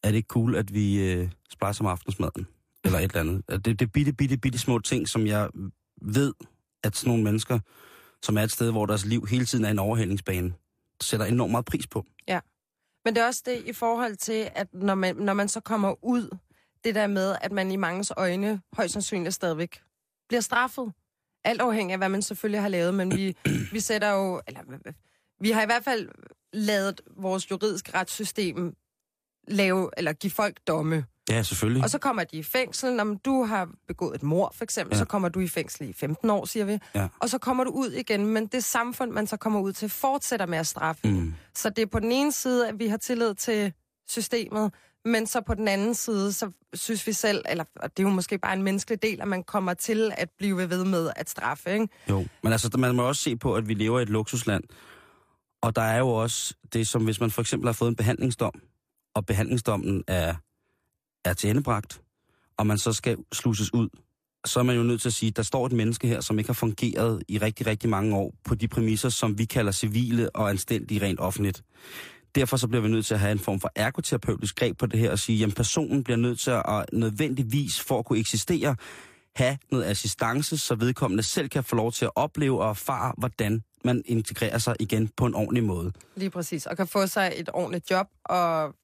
er det ikke cool, at vi øh, splejser om aftensmaden? Eller et eller andet. Det er bitte, bitte, bitte små ting, som jeg ved, at sådan nogle mennesker, som er et sted, hvor deres liv hele tiden er en overhældingsbane, sætter enormt meget pris på. Men det er også det i forhold til, at når man, når man så kommer ud, det der med, at man i mangens øjne højst sandsynligt stadigvæk bliver straffet. Alt afhængig af, hvad man selvfølgelig har lavet, men vi, (clears throat) vi sætter jo, eller vi har i hvert fald lavet vores juridiske retssystem lave, eller give folk domme. Ja, selvfølgelig. Og så kommer de i fængsel, når du har begået et mor, for eksempel, Ja. så kommer du i fængsel i 15 år, siger vi. Ja. Og så kommer du ud igen, men det samfund, man så kommer ud til, fortsætter med at straffe. Mm. Så det er på den ene side, at vi har tillid til systemet, men så på den anden side, så synes vi selv, eller og det er jo måske bare en menneskelig del, at man kommer til at blive ved med at straffe, ikke? Jo, men altså, man må også se på, at vi lever i et luksusland. Og der er jo også det, som hvis man for eksempel har fået en behandlingsdom, og behandlingsdommen er, er tilendebragt, og man så skal sluses ud, så er man jo nødt til at sige, at der står et menneske her, som ikke har fungeret i rigtig, rigtig mange år på de præmisser, som vi kalder civile og anstændige rent offentligt. Derfor så bliver vi nødt til at have en form for ergoterapeutisk greb på det her og sige, at personen bliver nødt til at nødvendigvis for at kunne eksistere, have noget assistance, så vedkommende selv kan få lov til at opleve og erfare, hvordan man integrerer sig igen på en ordentlig måde. Lige præcis. Og kan få sig et ordentligt job, og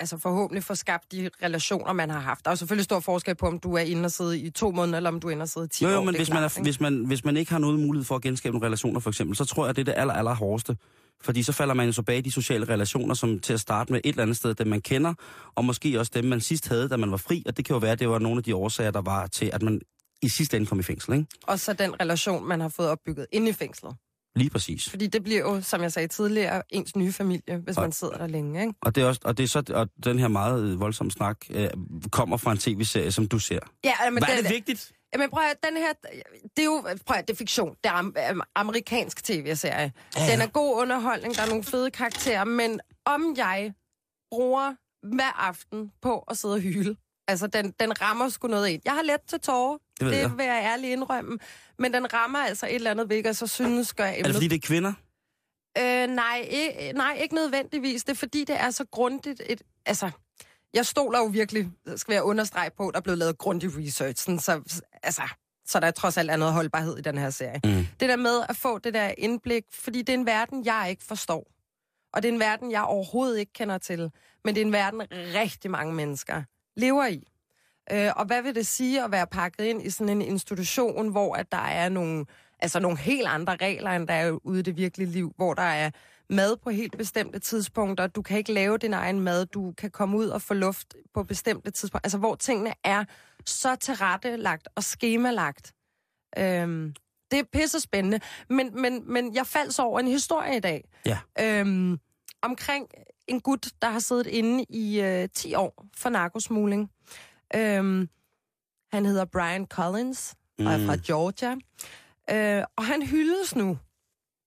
altså forhåbentlig få skabt de relationer, man har haft. Der er jo selvfølgelig stor forskel på, om du er inde og sidde i to måneder, eller om du er inde og sidde i 10 Jo, jo, år. men hvis man, klart, er, ikke? hvis, man, hvis man ikke har noget mulighed for at genskabe nogle relationer, for eksempel, så tror jeg, det er det aller, aller hårdeste. Fordi så falder man jo tilbage i de sociale relationer, som til at starte med et eller andet sted, dem man kender, og måske også dem, man sidst havde, da man var fri. Og det kan jo være, at det var nogle af de årsager, der var til, at man i sidste ende kom i fængsel, ikke? Og så den relation, man har fået opbygget inde i fængslet. Lige præcis. Fordi det bliver jo, som jeg sagde tidligere, ens nye familie, hvis Og- man sidder der længe, ikke? Og det er, også, og det er så, og den her meget øh, voldsomme snak øh, kommer fra en tv-serie, som du ser. Ja, men Hvad er det vigtigt? Jamen prøv at, den her, det er jo, prøv at, det er fiktion. Det er am, amerikansk tv-serie. Ja. Den er god underholdning, der er nogle fede karakterer, men om jeg bruger hver aften på at sidde og hyle, altså den, den rammer sgu noget ind. Jeg har let til tårer, Det ved det jeg. vil jeg ærligt indrømme, men den rammer altså et eller andet, hvilket så synes gør Er det emnet fordi, det er kvinder? Øh, nej, ikke, nej, ikke nødvendigvis. Det er fordi, det er så grundigt et... Altså, jeg stoler jo virkelig, skal jeg understrege på, der er blevet lavet grundig research, sådan, så, altså, så der er trods alt er noget holdbarhed i den her serie. Mm. Det der med at få det der indblik, fordi det er en verden, jeg ikke forstår. Og det er en verden, jeg overhovedet ikke kender til. Men det er en verden, rigtig mange mennesker lever i. Øh, og hvad vil det sige at være pakket ind i sådan en institution, hvor at der er nogle, altså nogle helt andre regler, end der er ude i det virkelige liv, hvor der er mad på helt bestemte tidspunkter. Du kan ikke lave din egen mad. Du kan komme ud og få luft på bestemte tidspunkter. Altså, hvor tingene er så tilrettelagt og skemalagt. Øhm, det er pisse spændende. Men, men, men jeg faldt så over en historie i dag. Ja. Øhm, omkring en gut, der har siddet inde i øh, 10 år for narkosmugling. Øhm, han hedder Brian Collins og er Mm. fra Georgia. Øh, og han hyldes nu.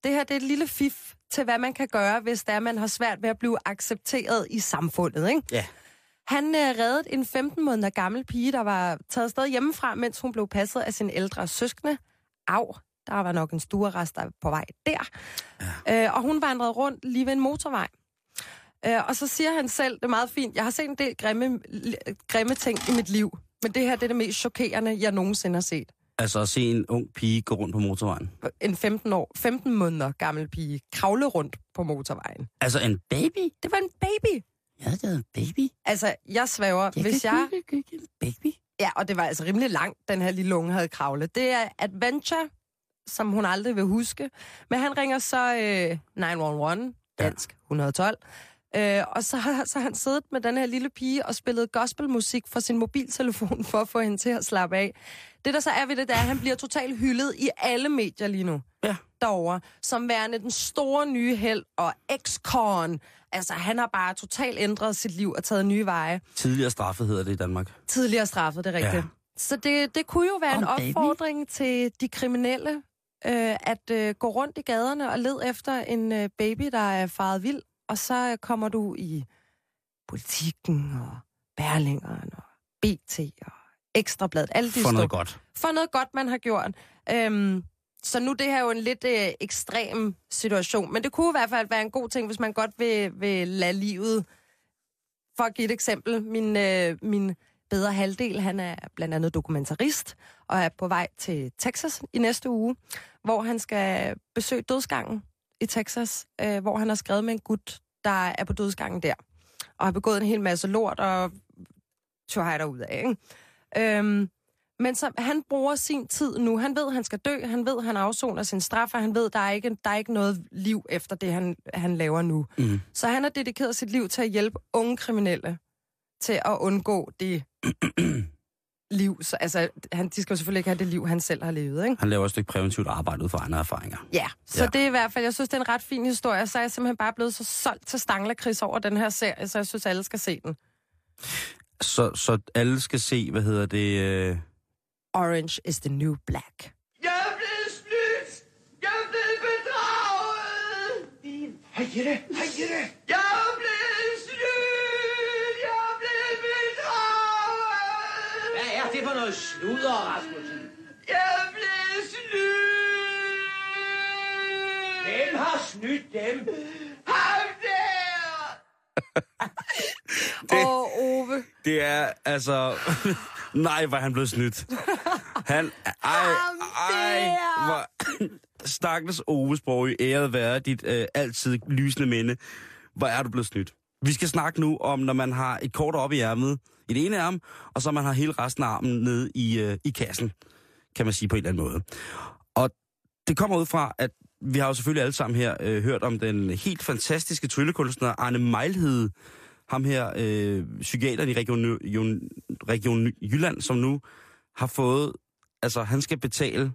Det her det er et lille fif til, hvad man kan gøre, hvis der man har svært ved at blive accepteret i samfundet. Ikke? Ja. Han øh, reddede en 15 måneder gammel pige, der var taget afsted hjemmefra, mens hun blev passet af sin ældre søskende. Au, der var nok en stuerrest, der var på vej der. Ja. Øh, og hun vandrede rundt lige ved en motorvej. Øh, og så siger han selv, det er meget fint, jeg har set en del grimme, grimme ting i mit liv, men det her det er det mest chokerende, jeg nogensinde har set. Altså at se en ung pige gå rundt på motorvejen. En 15, år, 15 måneder gammel pige kravle rundt på motorvejen. Altså en baby? Det var en baby. Ja, det er en baby. Altså, jeg svæver, Jeg hvis jeg... ikke- ikke- Baby? Ja, og det var altså rimelig langt, den her lille unge havde kravlet. Det er Adventure, som hun aldrig vil huske. Men han ringer så øh, 911, dansk 112. Øh, og så har, så har han siddet med den her lille pige og spillet gospelmusik fra sin mobiltelefon for at få hende til at slappe af. Det, der så er ved det, det er, at han bliver totalt hyldet i alle medier lige nu. Ja. Derovre. Som værende den store nye held og ex-con. Altså, han har bare totalt ændret sit liv og taget nye veje Tidligere straffet hedder det i Danmark. tidligere straffet, det er rigtigt. Ja. Så det, det kunne jo være Og en baby. opfordring til de kriminelle, øh, at øh, gå rundt i gaderne og led efter en øh, baby, der er faret vild, og så kommer du i politikken og Berlingeren og BT og Ekstrabladet, alle de For noget godt. for noget godt, man har gjort. Øhm, så nu det her er jo en lidt øh, ekstrem situation, men det kunne i hvert fald være en god ting, hvis man godt vil, vil lade livet. For at give et eksempel, min, øh, min bedre halvdel, han er blandt andet dokumentarist, og er på vej til Texas i næste uge, hvor han skal besøge dødsgangen i Texas, øh, hvor han har skrevet med en gut, der er på dødsgangen der, og har begået en hel masse lort og tjøjder ud af, ikke? Øhm, men så, han bruger sin tid nu. Han ved, han skal dø. Han ved, han afsoner sin straf, og han ved, der er ikke, der er ikke noget liv efter det, han, han laver nu. Mm. Så han har dedikeret sit liv til at hjælpe unge kriminelle til at undgå det (clears throat) liv. Så, altså, han, de skal jo selvfølgelig ikke have det liv, han selv har levet, ikke? Han laver et stykke præventivt arbejde ud fra egne erfaringer. Ja, så Ja. det er i hvert fald, jeg synes, det er en ret fin historie. Så er jeg simpelthen bare blevet så solgt til Stanglerkris over den her serie, så jeg synes, alle skal se den. Så, så alle skal se, hvad hedder det... Øh... Orange is the new black. Jeg er blevet snydt! Jeg er blevet bedraget! Hej Jette! Hej Jette! Jeg er det for noget sludder, Rasmussen? Jeg er blevet snydt! Hvem har snydt dem? Ham der! (laughs) Åh, oh, Ove. Det er altså... (laughs) Nej, hvor er han blevet snydt. Han... Ej, ej, hvor... (clears throat) Stakkels Ove Sprogø, æret være dit øh, altid lysende minde. Hvor er du blevet snydt? Vi skal snakke nu om, når man har et kort op i ærmet, i det ene arm, og så man har hele resten af armen nede i, øh, i kassen, kan man sige på en eller anden måde. Og det kommer ud fra, at vi har jo selvfølgelig alle sammen her øh, hørt om den helt fantastiske tryllekunstner Arne Mejlhede, ham her, øh, psykiateren i Region, Region, Region Jylland, som nu har fået, altså han skal betale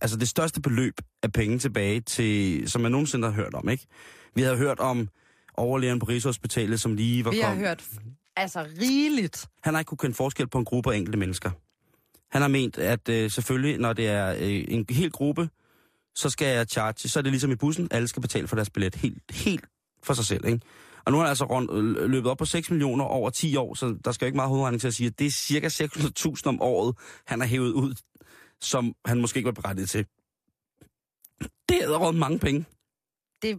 altså det største beløb af penge tilbage til, som man nogensinde har hørt om, ikke? Vi havde hørt om overlægeren på Rigshospitalet, som lige var Vi har kommet. hørt altså rigeligt. Han har ikke kunne kende forskel på en gruppe og enkelte mennesker. Han har ment, at øh, selvfølgelig, når det er øh, en hel gruppe, så skal jeg charge, så er det ligesom i bussen, alle skal betale for deres billet helt, helt for sig selv, ikke? Og nu har han altså rundt, øh, løbet op på 6 millioner over 10 år, så der skal jo ikke meget hovedregning til at sige, at det er cirka 600.000 om året, han har hævet ud, som han måske ikke var berettiget til. Det er allerede mange penge. Det,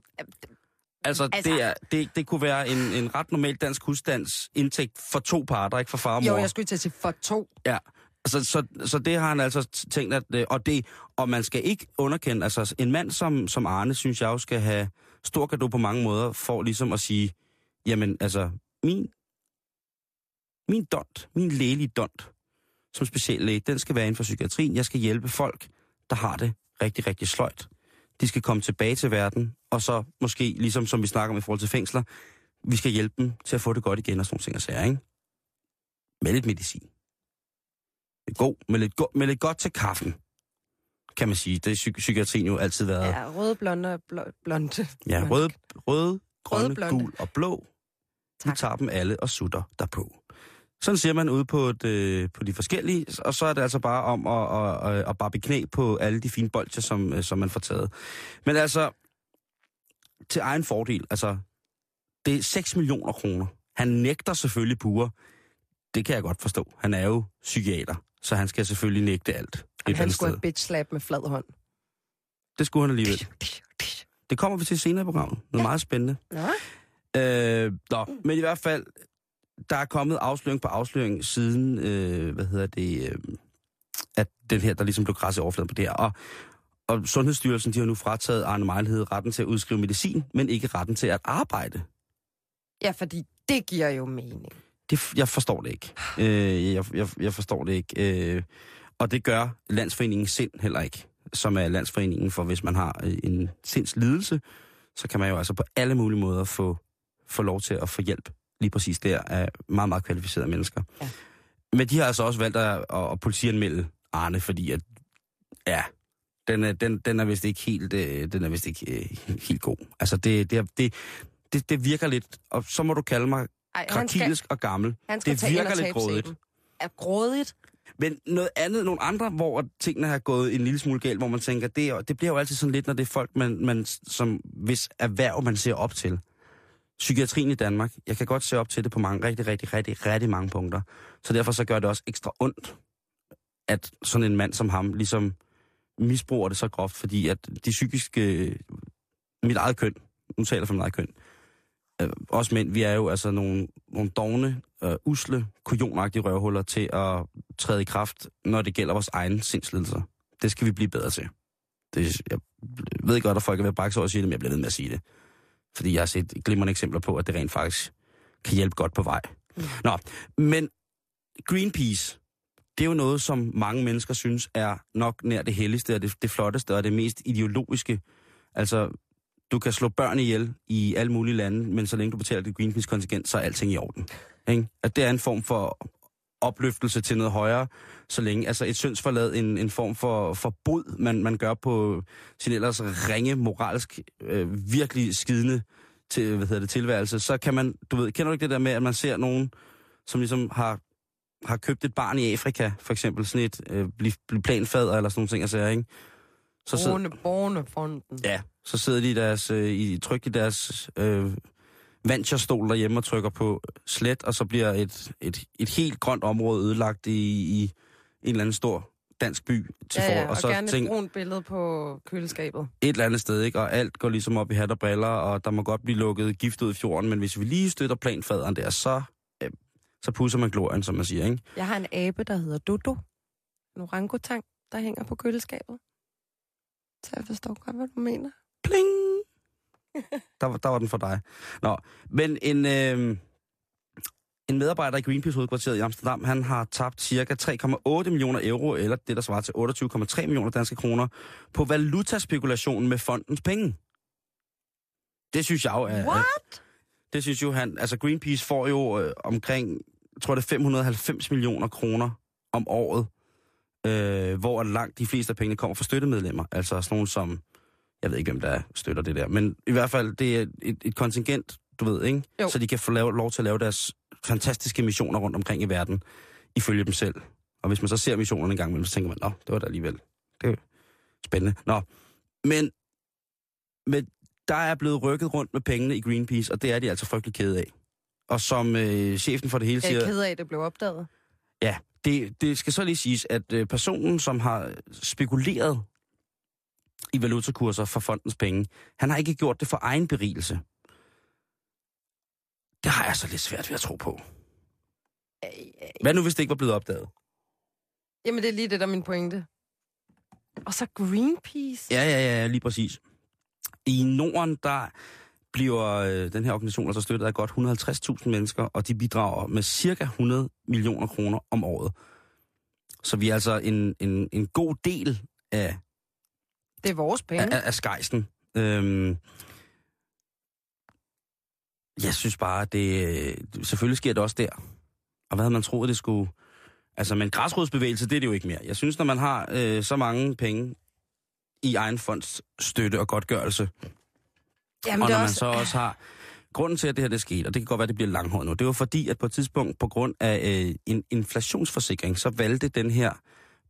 Altså, altså det, er, det, det kunne være en, en ret normal dansk husstands indtægt for to parter, ikke for far og mor. jo, jeg skulle til at sige for to. Ja, så, så, så det har han altså tænkt, at, øh, og, det, og man skal ikke underkende, altså en mand som, som Arne, synes jeg jo skal have stor gave på mange måder, for ligesom at sige, jamen altså, min, min dont, min lægelige dont, som speciallæge, den skal være inden for psykiatrien. Jeg skal hjælpe folk, der har det rigtig, rigtig sløjt. De skal komme tilbage til verden og så måske, ligesom som vi snakker om i forhold til fængsler, vi skal hjælpe dem til at få det godt igen og sådan nogle ting og sager, ikke? Med lidt medicin. Lidt god, med lidt, go- med lidt godt til kaffen, kan man sige. Det er psy- psykiatrien jo altid været. Ja, røde, blonde og bl- blonde. Ja, røde, røde grønne, blonde. gul og blå. Vi tager dem alle og sutter derpå. Sådan siger man ude på, et, øh, på de forskellige, og så er det altså bare om at, at, at, at barbe knæ på alle de fine bolcher, som, øh, som man får taget. Men altså, til egen fordel, altså, det er 6 millioner kroner. Han nægter selvfølgelig Bure. Det kan jeg godt forstå. Han er jo psykiater, så han skal selvfølgelig nægte alt. Et Han andet skulle sted. have bitch slap med flad hånd. Det skulle han alligevel. Det kommer vi til senere i programmet. Noget ja. meget spændende. Nå. Øh, nå, men i hvert fald, der er kommet afsløring på afsløring siden, øh, hvad hedder det, øh, at den her, der ligesom blev græsset i overfladen på det her. Og, og Sundhedsstyrelsen, de har nu frataget Arne Mejlhed retten til at udskrive medicin, men ikke retten til at arbejde. Ja, fordi det giver jo mening. Det, jeg forstår det ikke. Øh, jeg, jeg, jeg forstår det ikke. Øh, og det gør Landsforeningen Sind heller ikke, som er Landsforeningen for, hvis man har øh, en sindslidelse, så kan man jo altså på alle mulige måder få, få lov til at få hjælp lige præcis der af meget, meget kvalificerede mennesker. Ja. Men de har altså også valgt at, at, at politianmelde Arne, fordi at, ja, den er, den, den er vist ikke helt, øh, den er vist ikke øh, helt god. Altså, det, det, er- det, det, det virker lidt, og så må du kalde mig Ej, krakilsk og gammel. det virker lidt grådigt. sæben. Er grådigt? Men noget andet, nogle andre, hvor tingene har gået en lille smule galt, hvor man tænker, det, er, det bliver jo altid sådan lidt, når det er folk, man, man, som, hvis erhverv man ser op til. Psykiatrien i Danmark, jeg kan godt se op til det på mange, rigtig, rigtig, rigtig, rigtig mange punkter. Så derfor så gør det også ekstra ondt, at sådan en mand som ham ligesom misbruger det så groft, fordi at de psykiske, mit eget køn, nu taler jeg for mit eget køn, øh, os mænd, vi er jo altså nogle, nogle dogne, øh, usle, kujonagtige røvhuller til at træde i kraft, når det gælder vores egen sindslidelser. Det skal vi blive bedre til. Det, jeg ved godt, at folk er ved at bakse over at sige det, men jeg bliver nødt med at sige det. Fordi jeg har set glimrende eksempler på, at det rent faktisk kan hjælpe godt på vej. Mm. Nå, men Greenpeace, det er jo noget, som mange mennesker synes er nok nær det helligste og det, det flotteste og det mest ideologiske. Altså, du kan slå børn ihjel i alle mulige lande, men så længe du betaler dit Greenpeace-kontingent, så er alting i orden. Ikke? At det er en form for opløftelse til noget højere, så længe, altså et syndsforlad, en, en form for, for bod, man, man gør på sin ellers ringe, moralsk, øh, virkelig skidende til, hvad hedder det, tilværelse, så kan man, du ved, kender du ikke det der med, at man ser nogen, som ligesom har, har købt et barn i Afrika, for eksempel, sådan et øh, planfader eller sådan nogle ting, altså, ikke? Så sidder, Borne, Bornefonden. Ja, så sidder de i deres, øh, i, trygt i deres øh, vancherstol derhjemme og trykker på slet, og så bliver et, et, et helt grønt område ødelagt i, i en eller anden stor dansk by til Ja, ja, for, og, så gerne et tænk, brunt billede på køleskabet. et eller andet sted, ikke? og alt går ligesom op i hat og briller, og der må godt blive lukket gift ud i fjorden, men hvis vi lige støtter planfaderen der, så, så pusser man glorien, som man siger, ikke? Jeg har en abe, der hedder Dodo. En orangutang, der hænger på køleskabet. Så jeg forstår godt, hvad du mener. Pling! der, var- der var den for dig. Nå, men en, øh, en medarbejder i Greenpeace-hovedkvarteret i Amsterdam, han har tabt ca. 3,8 millioner euro, eller det, der svarer til 28,3 millioner danske kroner, på valutaspekulation med fondens penge. Det synes jeg jo er... What? Det synes jo han... Altså, Greenpeace får jo øh, omkring, jeg tror det er 590 millioner kroner om året, øh, hvor langt de fleste af pengene kommer fra støttemedlemmer. Altså sådan nogle som... Jeg ved ikke, hvem der støtter det der, men i hvert fald, det er et, et kontingent, du ved, ikke? Jo. Så de kan få lave, lov til at lave deres fantastiske missioner rundt omkring i verden, ifølge dem selv. Og hvis man så ser missionerne en gang imellem, så tænker man, nå, det var da alligevel. Det er spændende. Nå, men, men der er blevet rykket rundt med pengene i Greenpeace, og det er de altså frygtelig kede af. Og som øh, chefen for det hele Jeg siger... er ked af, at det blev opdaget. Ja, det, det skal så lige siges, at øh, personen, som har spekuleret i valutakurser for fondens penge, han har ikke gjort det for egen berigelse. Det har jeg så lidt svært ved at tro på. Hvad nu, hvis det ikke var blevet opdaget? Jamen, det er lige det, der er min pointe. Og så Greenpeace. Ja, ja, ja, lige præcis. I Norden, der bliver øh, den her organisation altså støttet af godt 150.000 mennesker, og de bidrager med cirka 100 millioner kroner om året. Så vi er altså en, en, en god del af, Det er vores penge. af, af skejsen. Øhm, jeg synes bare, at det, øh, selvfølgelig sker det også der. Og hvad havde man troet, det skulle... Altså, men græsrodsbevægelse, det er det jo ikke mere. Jeg synes, når man har øh, så mange penge i egen fonds støtte og godtgørelse, Jamen, og når man også... så også har... Grunden til, at det her det skete, og det kan godt være, at det bliver langhåret nu, det var fordi, at på et tidspunkt, på grund af øh, en inflationsforsikring, så valgte den her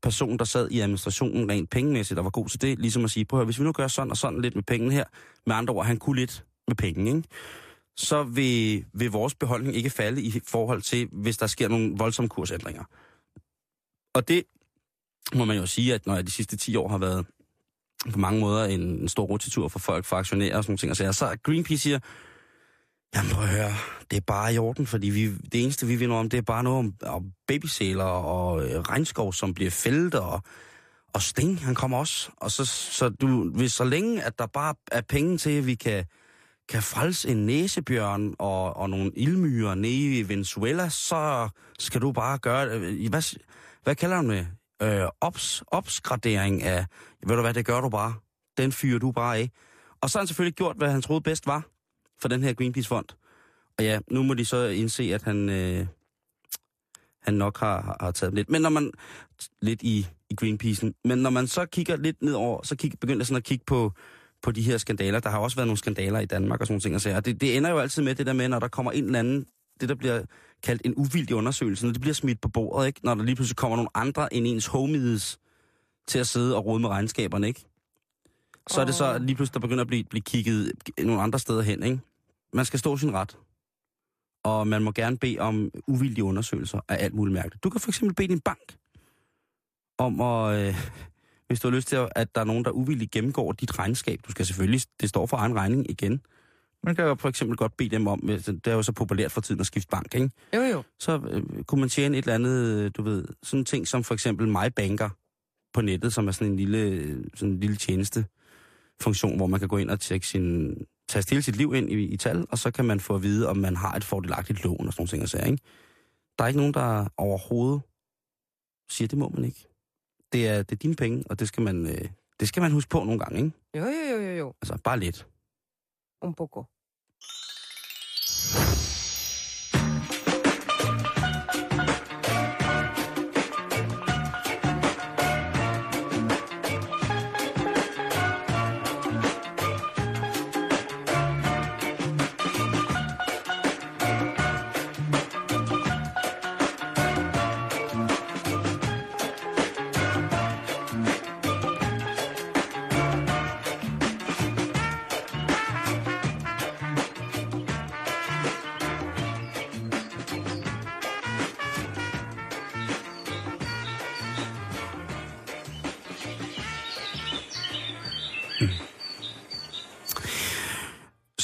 person, der sad i administrationen rent pengemæssigt, og var god til det, ligesom at sige, prøv at høre, hvis vi nu gør sådan og sådan lidt med pengene her, med andre ord, han kunne lidt med penge, ikke? så vil, vil vores beholdning ikke falde i forhold til, hvis der sker nogle voldsomme kursændringer. Og det må man jo sige, at når jeg de sidste 10 år har været på mange måder en, en stor rotitur for folk, for aktionærer og sådan nogle ting, og så, så Greenpeace siger, jamen prøv at høre, det er bare i orden, fordi vi, det eneste, vi vinder om, det er bare noget om, om babysæler og øh, regnskov, som bliver fældet, og, og Sting, han kommer også. Og så, så, du, hvis så længe, at der bare er penge til, at vi kan, kan frelse en næsebjørn og, og nogle ildmyrer nede i Venezuela, så skal du bare gøre. Øh, hvad, hvad kalder han det? Øh, ops, opsgradering af, ved du hvad, det gør du bare. Den fyrer du bare af. Og så har han selvfølgelig gjort, hvad han troede bedst var for den her Greenpeace-fond. Og ja, nu må de så indse, at han, øh, han nok har, har, taget lidt. Men når man, lidt i, i Greenpeace'en, men når man så kigger lidt nedover, så kig, begynder jeg sådan at kigge på, på de her skandaler. Der har også været nogle skandaler i Danmark og sådan nogle ting. Og. Og det, det ender jo altid med det der med, når der kommer en eller anden, det der bliver kaldt en uvildig undersøgelse, når det bliver smidt på bordet, ikke? når der lige pludselig kommer nogle andre end ens homies til at sidde og rode med regnskaberne, ikke? Så er det så lige pludselig, der begynder at blive, blive kigget nogle andre steder hen, ikke? Man skal stå sin ret. Og man må gerne bede om uvildige undersøgelser af alt muligt mærkeligt. Du kan for eksempel bede din bank om at, øh, hvis du har lyst til, at der er nogen, der uvilligt gennemgår dit regnskab. Du skal selvfølgelig, det står for egen regning igen. Man kan jo for eksempel godt bede dem om, det er jo så populært for tiden at skifte bank, ikke? Jo, jo. Så øh, kunne man tjene et eller andet, du ved, sådan en ting som for eksempel MyBanker på nettet, som er sådan en lille, sådan en lille tjeneste funktion, hvor man kan gå ind og tjekke sin, taste hele sit liv ind i, i tal, og så kan man få at vide, om man har et fordelagtigt lån og sådan nogle ting. Ikke? Der er ikke nogen, der overhovedet siger, det må man ikke. Det er, det er dine penge, og det skal, man, øh, det skal man huske på nogle gange, ikke? Jo, jo, jo, jo, jo. Altså, bare lidt. Un poco.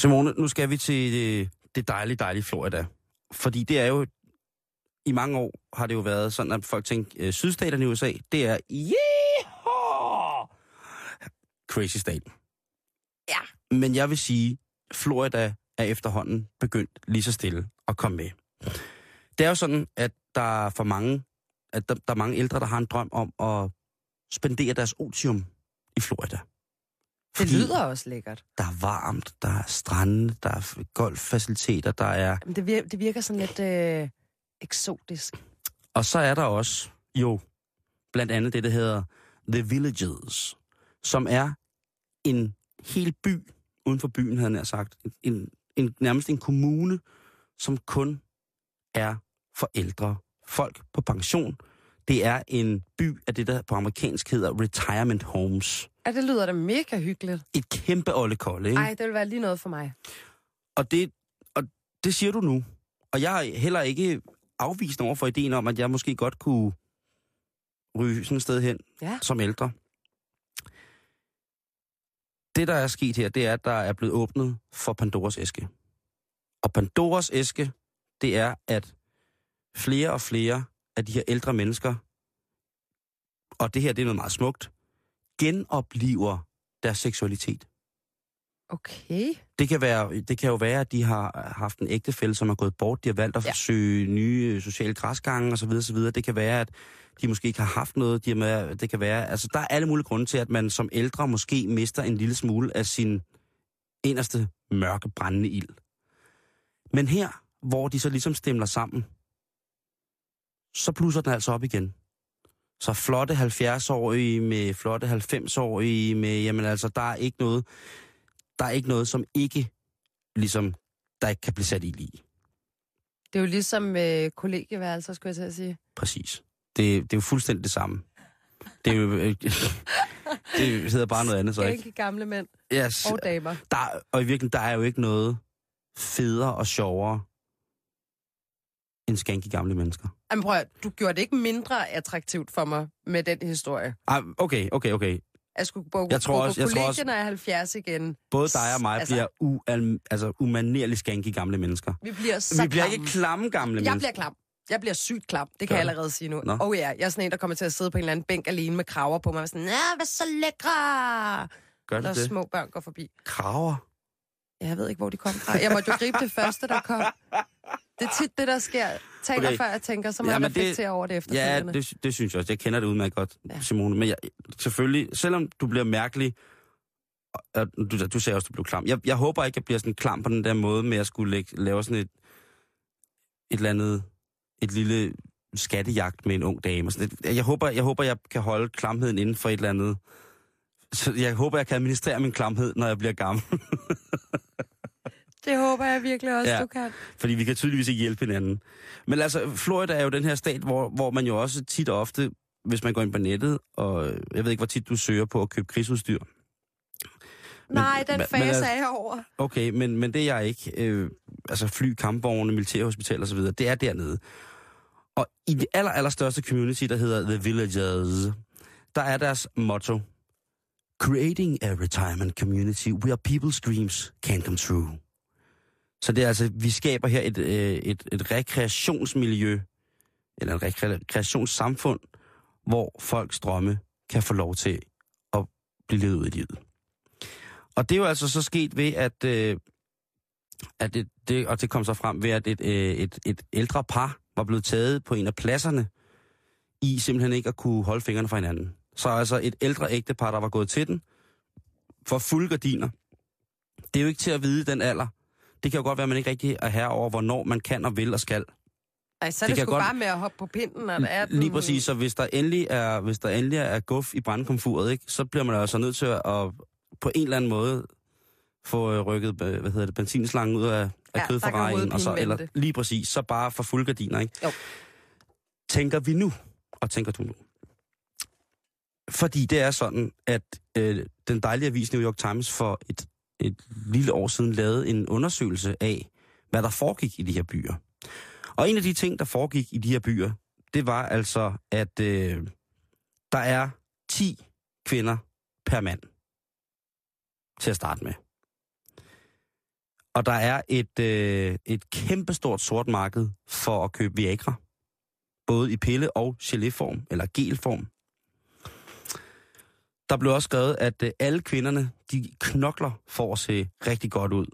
Simone, nu skal vi til det, det dejlige, dejlige Florida. Fordi det er jo, i mange år har det jo været sådan, at folk tænker, øh, sydstaterne i USA, det er, yeah! crazy state. Ja. Men jeg vil sige, Florida er efterhånden begyndt lige så stille at komme med. Det er jo sådan, at der er for mange, at der, der er mange ældre, der har en drøm om at spendere deres otium i Florida. Det lyder også lækkert. Der er varmt, der er strande, der er golffaciliteter, der er... Men det virker, det virker sådan lidt øh, eksotisk. Og så er der også jo blandt andet det, der hedder The Villages, som er en hel by uden for byen, havde jeg sagt. En, en, nærmest en kommune, som kun er for ældre folk på pension. Det er en by af det, der på amerikansk hedder retirement homes. Ja, det lyder da mega hyggeligt. Et kæmpe oldekolde, ikke? Ej, det vil være lige noget for mig. Og det, og det siger du nu. Og jeg er heller ikke afvisende over for ideen om, at jeg måske godt kunne ryge sådan et sted hen Ja. som ældre. Det, der er sket her, det er, at der er blevet åbnet for Pandoras æske. Og Pandoras æske, det er, at flere og flere af de her ældre mennesker, og det her, det er noget meget smukt, genopliver deres seksualitet. Okay. Det kan, være, det kan jo være, at de har haft en ægtefælle, som er gået bort. De har valgt at Ja. forsøge nye øh, sociale græsgange osv. osv. Det kan være, at de måske ikke har haft noget. De med, det kan være, altså, der er alle mulige grunde til, at man som ældre måske mister en lille smule af sin inderste mørke brændende ild. Men her, hvor de så ligesom stemler sammen, så blusser den altså op igen. Så flotte 70-årige med flotte 90-årige med, jamen altså, der er ikke noget, der er ikke noget, som ikke, ligesom, der ikke kan blive sat i lige. Det er jo ligesom øh, kollegieværelser, skulle jeg til at sige. Præcis. Det, det er jo fuldstændig det samme. Det er jo... øh, (laughs) det hedder bare noget andet, så ikke? Skænke gamle mænd Yes. og damer. Der, og i virkeligheden, der er jo ikke noget federe og sjovere end skænke gamle mennesker. Jamen prøv at, du gjorde det ikke mindre attraktivt for mig med den historie. Ah, okay, okay, okay. Jeg skulle gå, Jeg tror gå også- på jeg tror kollegiet, når jeg er 70 igen. Både dig og mig Altså- bliver ual, altså, umanerligt skænke gamle mennesker. Vi bliver så Vi bliver klamme. ikke klamme gamle Jeg mennesker. bliver klam. Jeg bliver sygt klam. Det kan Gør jeg allerede sige nu. Nå. Oh ja, jeg er sådan en, der kommer til at sidde på en eller anden bænk alene med kraver på mig. Og sådan, ja, hvad så lækre! Gør Når det det? små børn går forbi. Kraver? Jeg ved ikke, hvor de kom fra. Jeg måtte jo gribe det første, der kom. (laughs) Det er tit det, der sker. Taler Okay. før jeg tænker, så må Ja, jeg det- reflektere over det Ja, efterfølgende. det, det synes jeg også. Jeg kender det udmærket godt, Ja. ja. Simone. Men jeg, selvfølgelig, selvom du bliver mærkelig, og du, du sagde også, du blev klam. Jeg, jeg håber ikke, jeg bliver sådan klam på den der måde med at skulle lægge, lave sådan et, et eller andet, et lille skattejagt med en ung dame. og Sådan et. Jeg, håber, jeg håber, jeg kan holde klamheden inden for et eller andet. Så jeg håber, jeg kan administrere min klamhed, når jeg bliver gammel. (laughs) Det håber jeg virkelig også, Ja. du kan. Fordi vi kan tydeligvis ikke hjælpe hinanden. Men altså, Florida er jo den her stat, hvor, hvor man jo også tit og ofte, hvis man går ind på nettet, og jeg ved ikke, hvor tit du søger på at købe krigsudstyr. Nej, den men- fase men altså- er jeg over. Okay, men, men det er jeg ikke. Øh, altså fly, kampvogne, militærhospital osv., det er dernede. Og i det aller, aller største community, der hedder The Villagers, der er deres motto, Creating a retirement community where people's dreams can come true. Så det er altså, vi skaber her et, øh, et, et rekreationsmiljø, eller et rekreationssamfund, hvor folks drømme kan få lov til at blive levet ud i livet. Og det er jo altså så sket ved, at, øh, at det, det, og det kom så frem ved, at et, øh, et, et ældre par var blevet taget på en af pladserne, i simpelthen ikke at kunne holde fingrene fra hinanden. Så altså et ældre ægtepar, der var gået til den, for fulde gardiner. Det er jo ikke til at vide den alder. Det kan jo godt være, at man ikke rigtig er her over, hvornår man kan og vil og skal. Ej, så er Det det, sgu godt- bare med at hoppe på pinden, når der er den... Lige præcis, så hvis der endelig er, hvis der endelig er guf i brandkomfuret, ikke, så bliver man altså nødt til at, at på en eller anden måde få øh, rykket øh, hvad hedder det, benzinslangen ud af, af Ja, kødforrejen, og så, eller lige præcis, så bare for fuld gardiner, ikke? Jo. Tænker vi nu, og tænker du nu? Fordi det er sådan, at øh, den dejlige avis New York Times for et, et lille år siden lavede en undersøgelse af, hvad der foregik i de her byer. Og en af de ting, der foregik i de her byer, det var altså, at øh, der er 10 kvinder per mand til at starte med. Og der er et, øh, et kæmpestort sort marked for at købe Viagra. Både i pille- og geléform, eller gelform. Der blev også skrevet, at øh, alle kvinderne, de knokler for at se rigtig godt ud.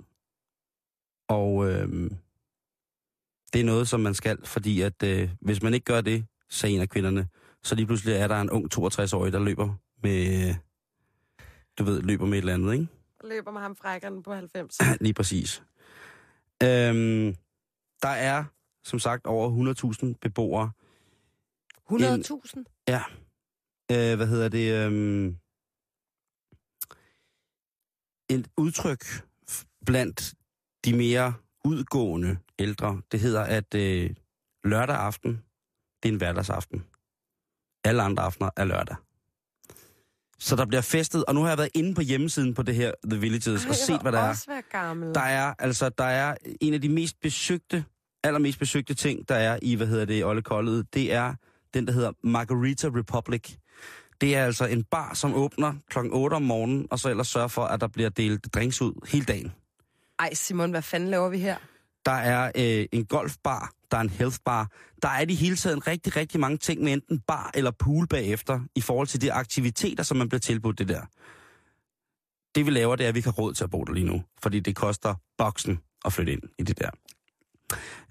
Og øh, det er noget, som man skal, fordi at øh, hvis man ikke gør det, sagde en af kvinderne, så lige pludselig er der en ung 62-årig, der løber med, du ved, løber med et eller andet, ikke? løber med ham frækkeren på 90. (clears throat) Lige præcis. Øhm, der er, som sagt, over 100.000 beboere. 100.000? Ja. Øh, hvad hedder det? Øhm, et udtryk blandt de mere udgående ældre, det hedder, at øh, lørdag aften, det er en hverdagsaften. Alle andre aftener er lørdag. Så der bliver festet, og nu har jeg været inde på hjemmesiden på det her The Villages, Ej, og set, hvad der er. Der er, altså, der er en af de mest besøgte, allermest besøgte ting, der er i, hvad hedder det, Olle Koldet, det er den, der hedder Margarita Republic. Det er altså en bar, som åbner klokken 8 om morgenen, og så ellers sørger for, at der bliver delt drinks ud hele dagen. Ej, Simon, hvad fanden laver vi her? Der er øh, en golfbar, der er en healthbar. Der er i det hele taget rigtig, rigtig mange ting med enten bar eller pool bagefter, i forhold til de aktiviteter, som man bliver tilbudt det der. Det vi laver, det er, at vi ikke har råd til at bo der lige nu, fordi det koster boksen at flytte ind i det der.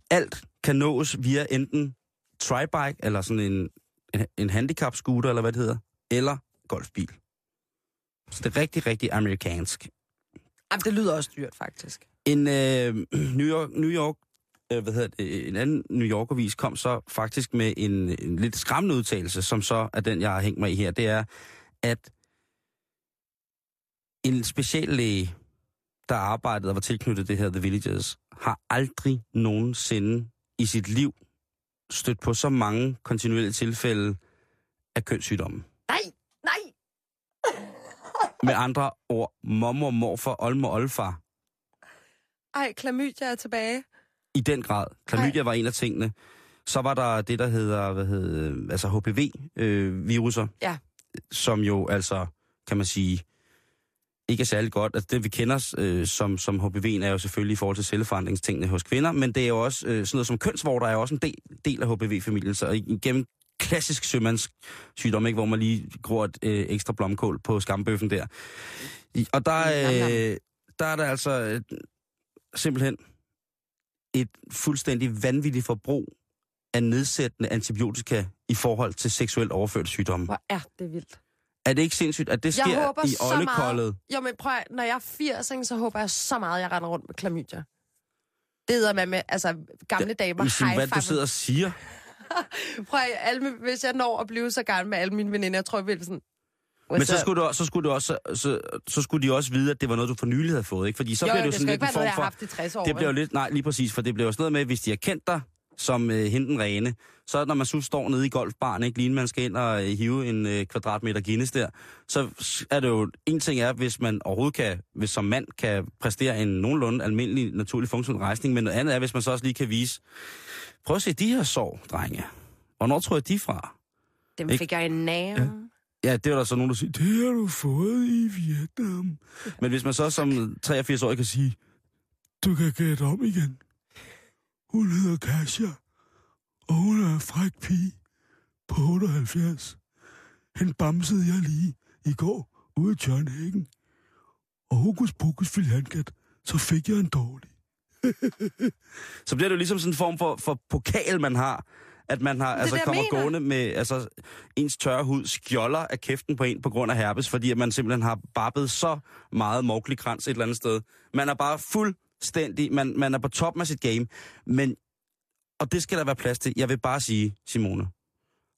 Alt kan nås via enten tribike, eller sådan en, en, en handicap scooter, eller hvad det hedder, eller golfbil. Så det er rigtig, rigtig amerikansk. Jamen, det lyder også dyrt, faktisk. En øh, (clears throat) New York, New York øh, hvad hedder det, en anden New York-avis kom så faktisk med en, en lidt skræmmende udtalelse, som så er den, jeg har hængt mig i her. Det er, at en speciallæge, der arbejdede og var tilknyttet det her The Villages, har aldrig nogensinde i sit liv stødt på så mange kontinuerlige tilfælde af kønssygdomme. Nej, nej! Med andre ord, mormor, morfar, olmor, olfar. Ej, klamydia er tilbage. I den grad. Klamydia var en af tingene. Så var der det, der hedder, hvad hedder altså HPV-viruser. Øh, Ja. Som jo altså, kan man sige, ikke er særlig godt. Altså det, vi kender øh, som, som HPV'en, er jo selvfølgelig i forhold til celleforandringstingene hos kvinder, men det er jo også øh, sådan noget som kønsvorter, er jo også en del, del af HPV-familien. Så igennem klassisk sømandssygdom, ikke, hvor man lige gror et øh, ekstra blomkål på skambøffen der. I, og der, øh, der er der altså øh, simpelthen et fuldstændig vanvittigt forbrug af nedsættende antibiotika i forhold til seksuelt overførte sygdomme. Hvor er det vildt. Er det ikke sindssygt, at det sker jeg håber i oldekoldet? Jo, men prøv når jeg er 80, ikke, så håber jeg så meget, at jeg render rundt med klamydia. Det er med, med altså gamle damer sin, high hvad du sidder og siger. (laughs) Prøv at, alle, mine- hvis jeg når at blive så gammel med alle mine veninder, jeg tror, jeg vil sådan... Men så up? skulle, du, så, skulle du også, så, så skulle de også vide, at det var noget, du for nylig havde fået, ikke? Fordi så Jo, bliver jo, det jo sådan lidt en form for... har haft i 60 år, Det bliver jo lidt, nej, lige præcis, for det bliver jo sådan noget med, hvis de har kendt dig som øh, hende rene, så når man så står nede i golfbaren, ikke, lige man skal ind og øh, hive en øh, kvadratmeter Guinness der, så er det jo, en ting er, hvis man overhovedet kan, hvis som mand kan præstere en nogenlunde almindelig, naturlig funktionel rejsning, men noget andet er, hvis man så også lige kan vise, prøv at se de her sår, drenge. Hvornår tror jeg de fra? Dem Ikke? fik jeg i næven. Ja, det er der så nogen, der siger, det har du fået i Vietnam. Men hvis man så som 83-årig kan sige, du kan gætte om igen. Hun hedder Kasia, og hun er en fræk pige på 78. Hende bamsede jeg lige i går ude i Tjørnhækken. Og hokus pokus filhankat, så fik jeg en dårlig. (laughs) så bliver det jo ligesom sådan en form for, for pokal, man har. At man har, det, altså kommer mener. gående med altså, ens tørre hud skjolder af kæften på en på grund af herpes, fordi at man simpelthen har babbet så meget mogelig krans et eller andet sted. Man er bare fuldstændig, man, man er på toppen af sit game. Men, og det skal der være plads til. Jeg vil bare sige, Simone,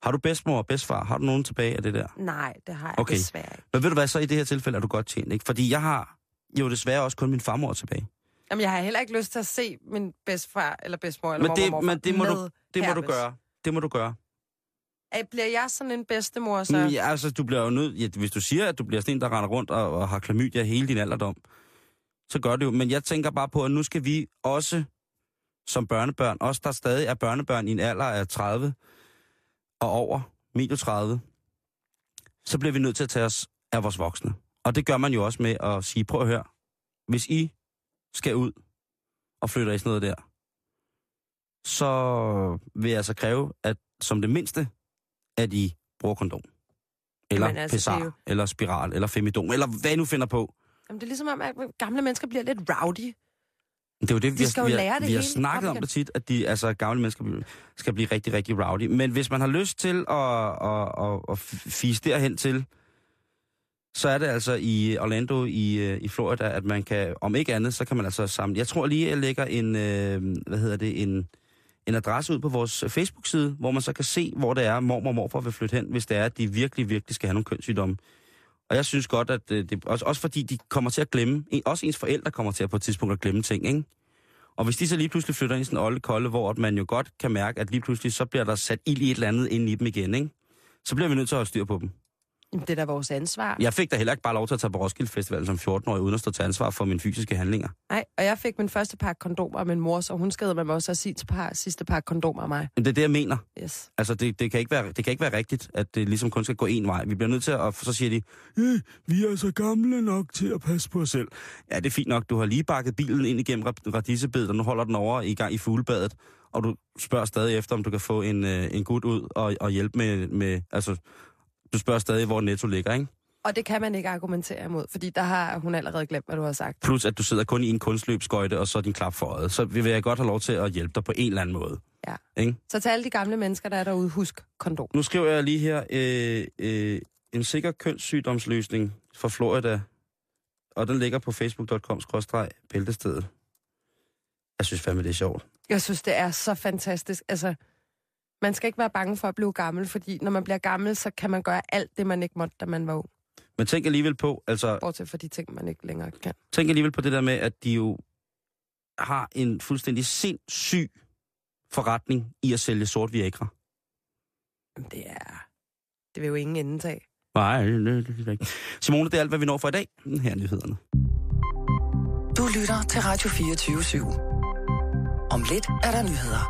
har du bedstmor og bedstfar? Har du nogen tilbage af det der? Nej, det har jeg Okay. desværre ikke. Men ved du hvad, så i det her tilfælde er du godt tjent, ikke? Fordi jeg har jo desværre også kun min farmor tilbage. Jamen, jeg har heller ikke lyst til at se min bedstefar eller bedstemor eller Men det, mormor, men det må, du, det må du gøre. Det må du gøre. Ej, Bliver jeg sådan en bedstemor, så... Så... Ja, altså, du bliver jo nødt... Ja, hvis du siger, at du bliver sådan en, der render rundt og, og har klamydia hele din alderdom, så gør det jo. Men jeg tænker bare på, at nu skal vi også som børnebørn, os der stadig er børnebørn i en alder af 30 og over, medio 30, så bliver vi nødt til at tage os af vores voksne. Og det gør man jo også med at sige, prøv at høre, hvis I skal ud og flytter i sådan noget der, så vil jeg altså kræve, at som det mindste, at I bruger kondom. Eller Jamen, altså, er jo- eller spiral, eller femidon, eller hvad I nu finder på. Jamen, det er ligesom om, at gamle mennesker bliver lidt rowdy. Det er jo det, De vi, har- jo vi, har, det vi har snakket om det tit, at de altså, gamle mennesker skal blive rigtig, rigtig rowdy. Men hvis man har lyst til at, at, at, at fise derhen til, så er det altså i Orlando i, øh, i Florida, at man kan, om ikke andet, så kan man altså samle. Jeg tror lige, jeg lægger en, øh, hvad hedder det, en, en adresse ud på vores Facebook-side, hvor man så kan se, hvor det er, mormor og morfar vil flytte hen, hvis det er, at de virkelig, virkelig skal have nogle kønssygdomme. Og jeg synes godt, at øh, det, også, også fordi de kommer til at glemme, også ens forældre kommer til at på et tidspunkt at glemme ting, ikke? Og hvis de så lige pludselig flytter ind i sådan en olde kolde, hvor at man jo godt kan mærke, at lige pludselig så bliver der sat ild i et eller andet ind i dem igen, ikke? Så bliver vi nødt til at holde styr på dem. Jamen, det er da vores ansvar. Jeg fik da heller ikke bare lov til at tage på Roskilde Festival som 14-årig, uden at stå til ansvar for mine fysiske handlinger. Nej, og jeg fik min første par kondomer af min mor, så hun skadede mig også at sige til par, sidste par kondomer af mig. Men det er det, jeg mener. Yes. Altså, det, det, kan ikke være, det kan ikke være rigtigt, at det ligesom kun skal gå en vej. Vi bliver nødt til at... Så siger de, eh, vi er så gamle nok til at passe på os selv. Ja, det er fint nok. Du har lige bakket bilen ind igennem rad- radissebedet, og nu holder den over i gang i fuglebadet. Og du spørger stadig efter, om du kan få en, øh, en gut ud og, og hjælpe med, med... Altså, du spørger stadig, hvor Netto ligger, ikke? Og det kan man ikke argumentere imod, fordi der har hun allerede glemt, hvad du har sagt. Plus, at du sidder kun i en kunstløbsskøjte, og så din klap for øjet. Så vil jeg godt have lov til at hjælpe dig på en eller anden måde. Ja. Ikke? Så til alle de gamle mennesker, der er derude, husk kondom. Nu skriver jeg lige her, øh, øh, en sikker kønssygdomsløsning fra Florida og den ligger på facebook.com-bæltestedet. Jeg synes fandme, det er sjovt. Jeg synes, det er så fantastisk. Altså, man skal ikke være bange for at blive gammel, fordi når man bliver gammel, så kan man gøre alt det, man ikke måtte, da man var ung. Men tænk alligevel på, altså, Bortset fra de ting, man ikke længere kan. tænk alligevel på det der med, at de jo har en fuldstændig sindssyg forretning i at sælge sort Viagra. Jamen, det er... Det vil jo ingen ende tage. Nej, det er ikke. Simone, det er alt, hvad vi når for i dag. Her er nyhederne. Du lytter til Radio 24 /7. Om lidt er der nyheder.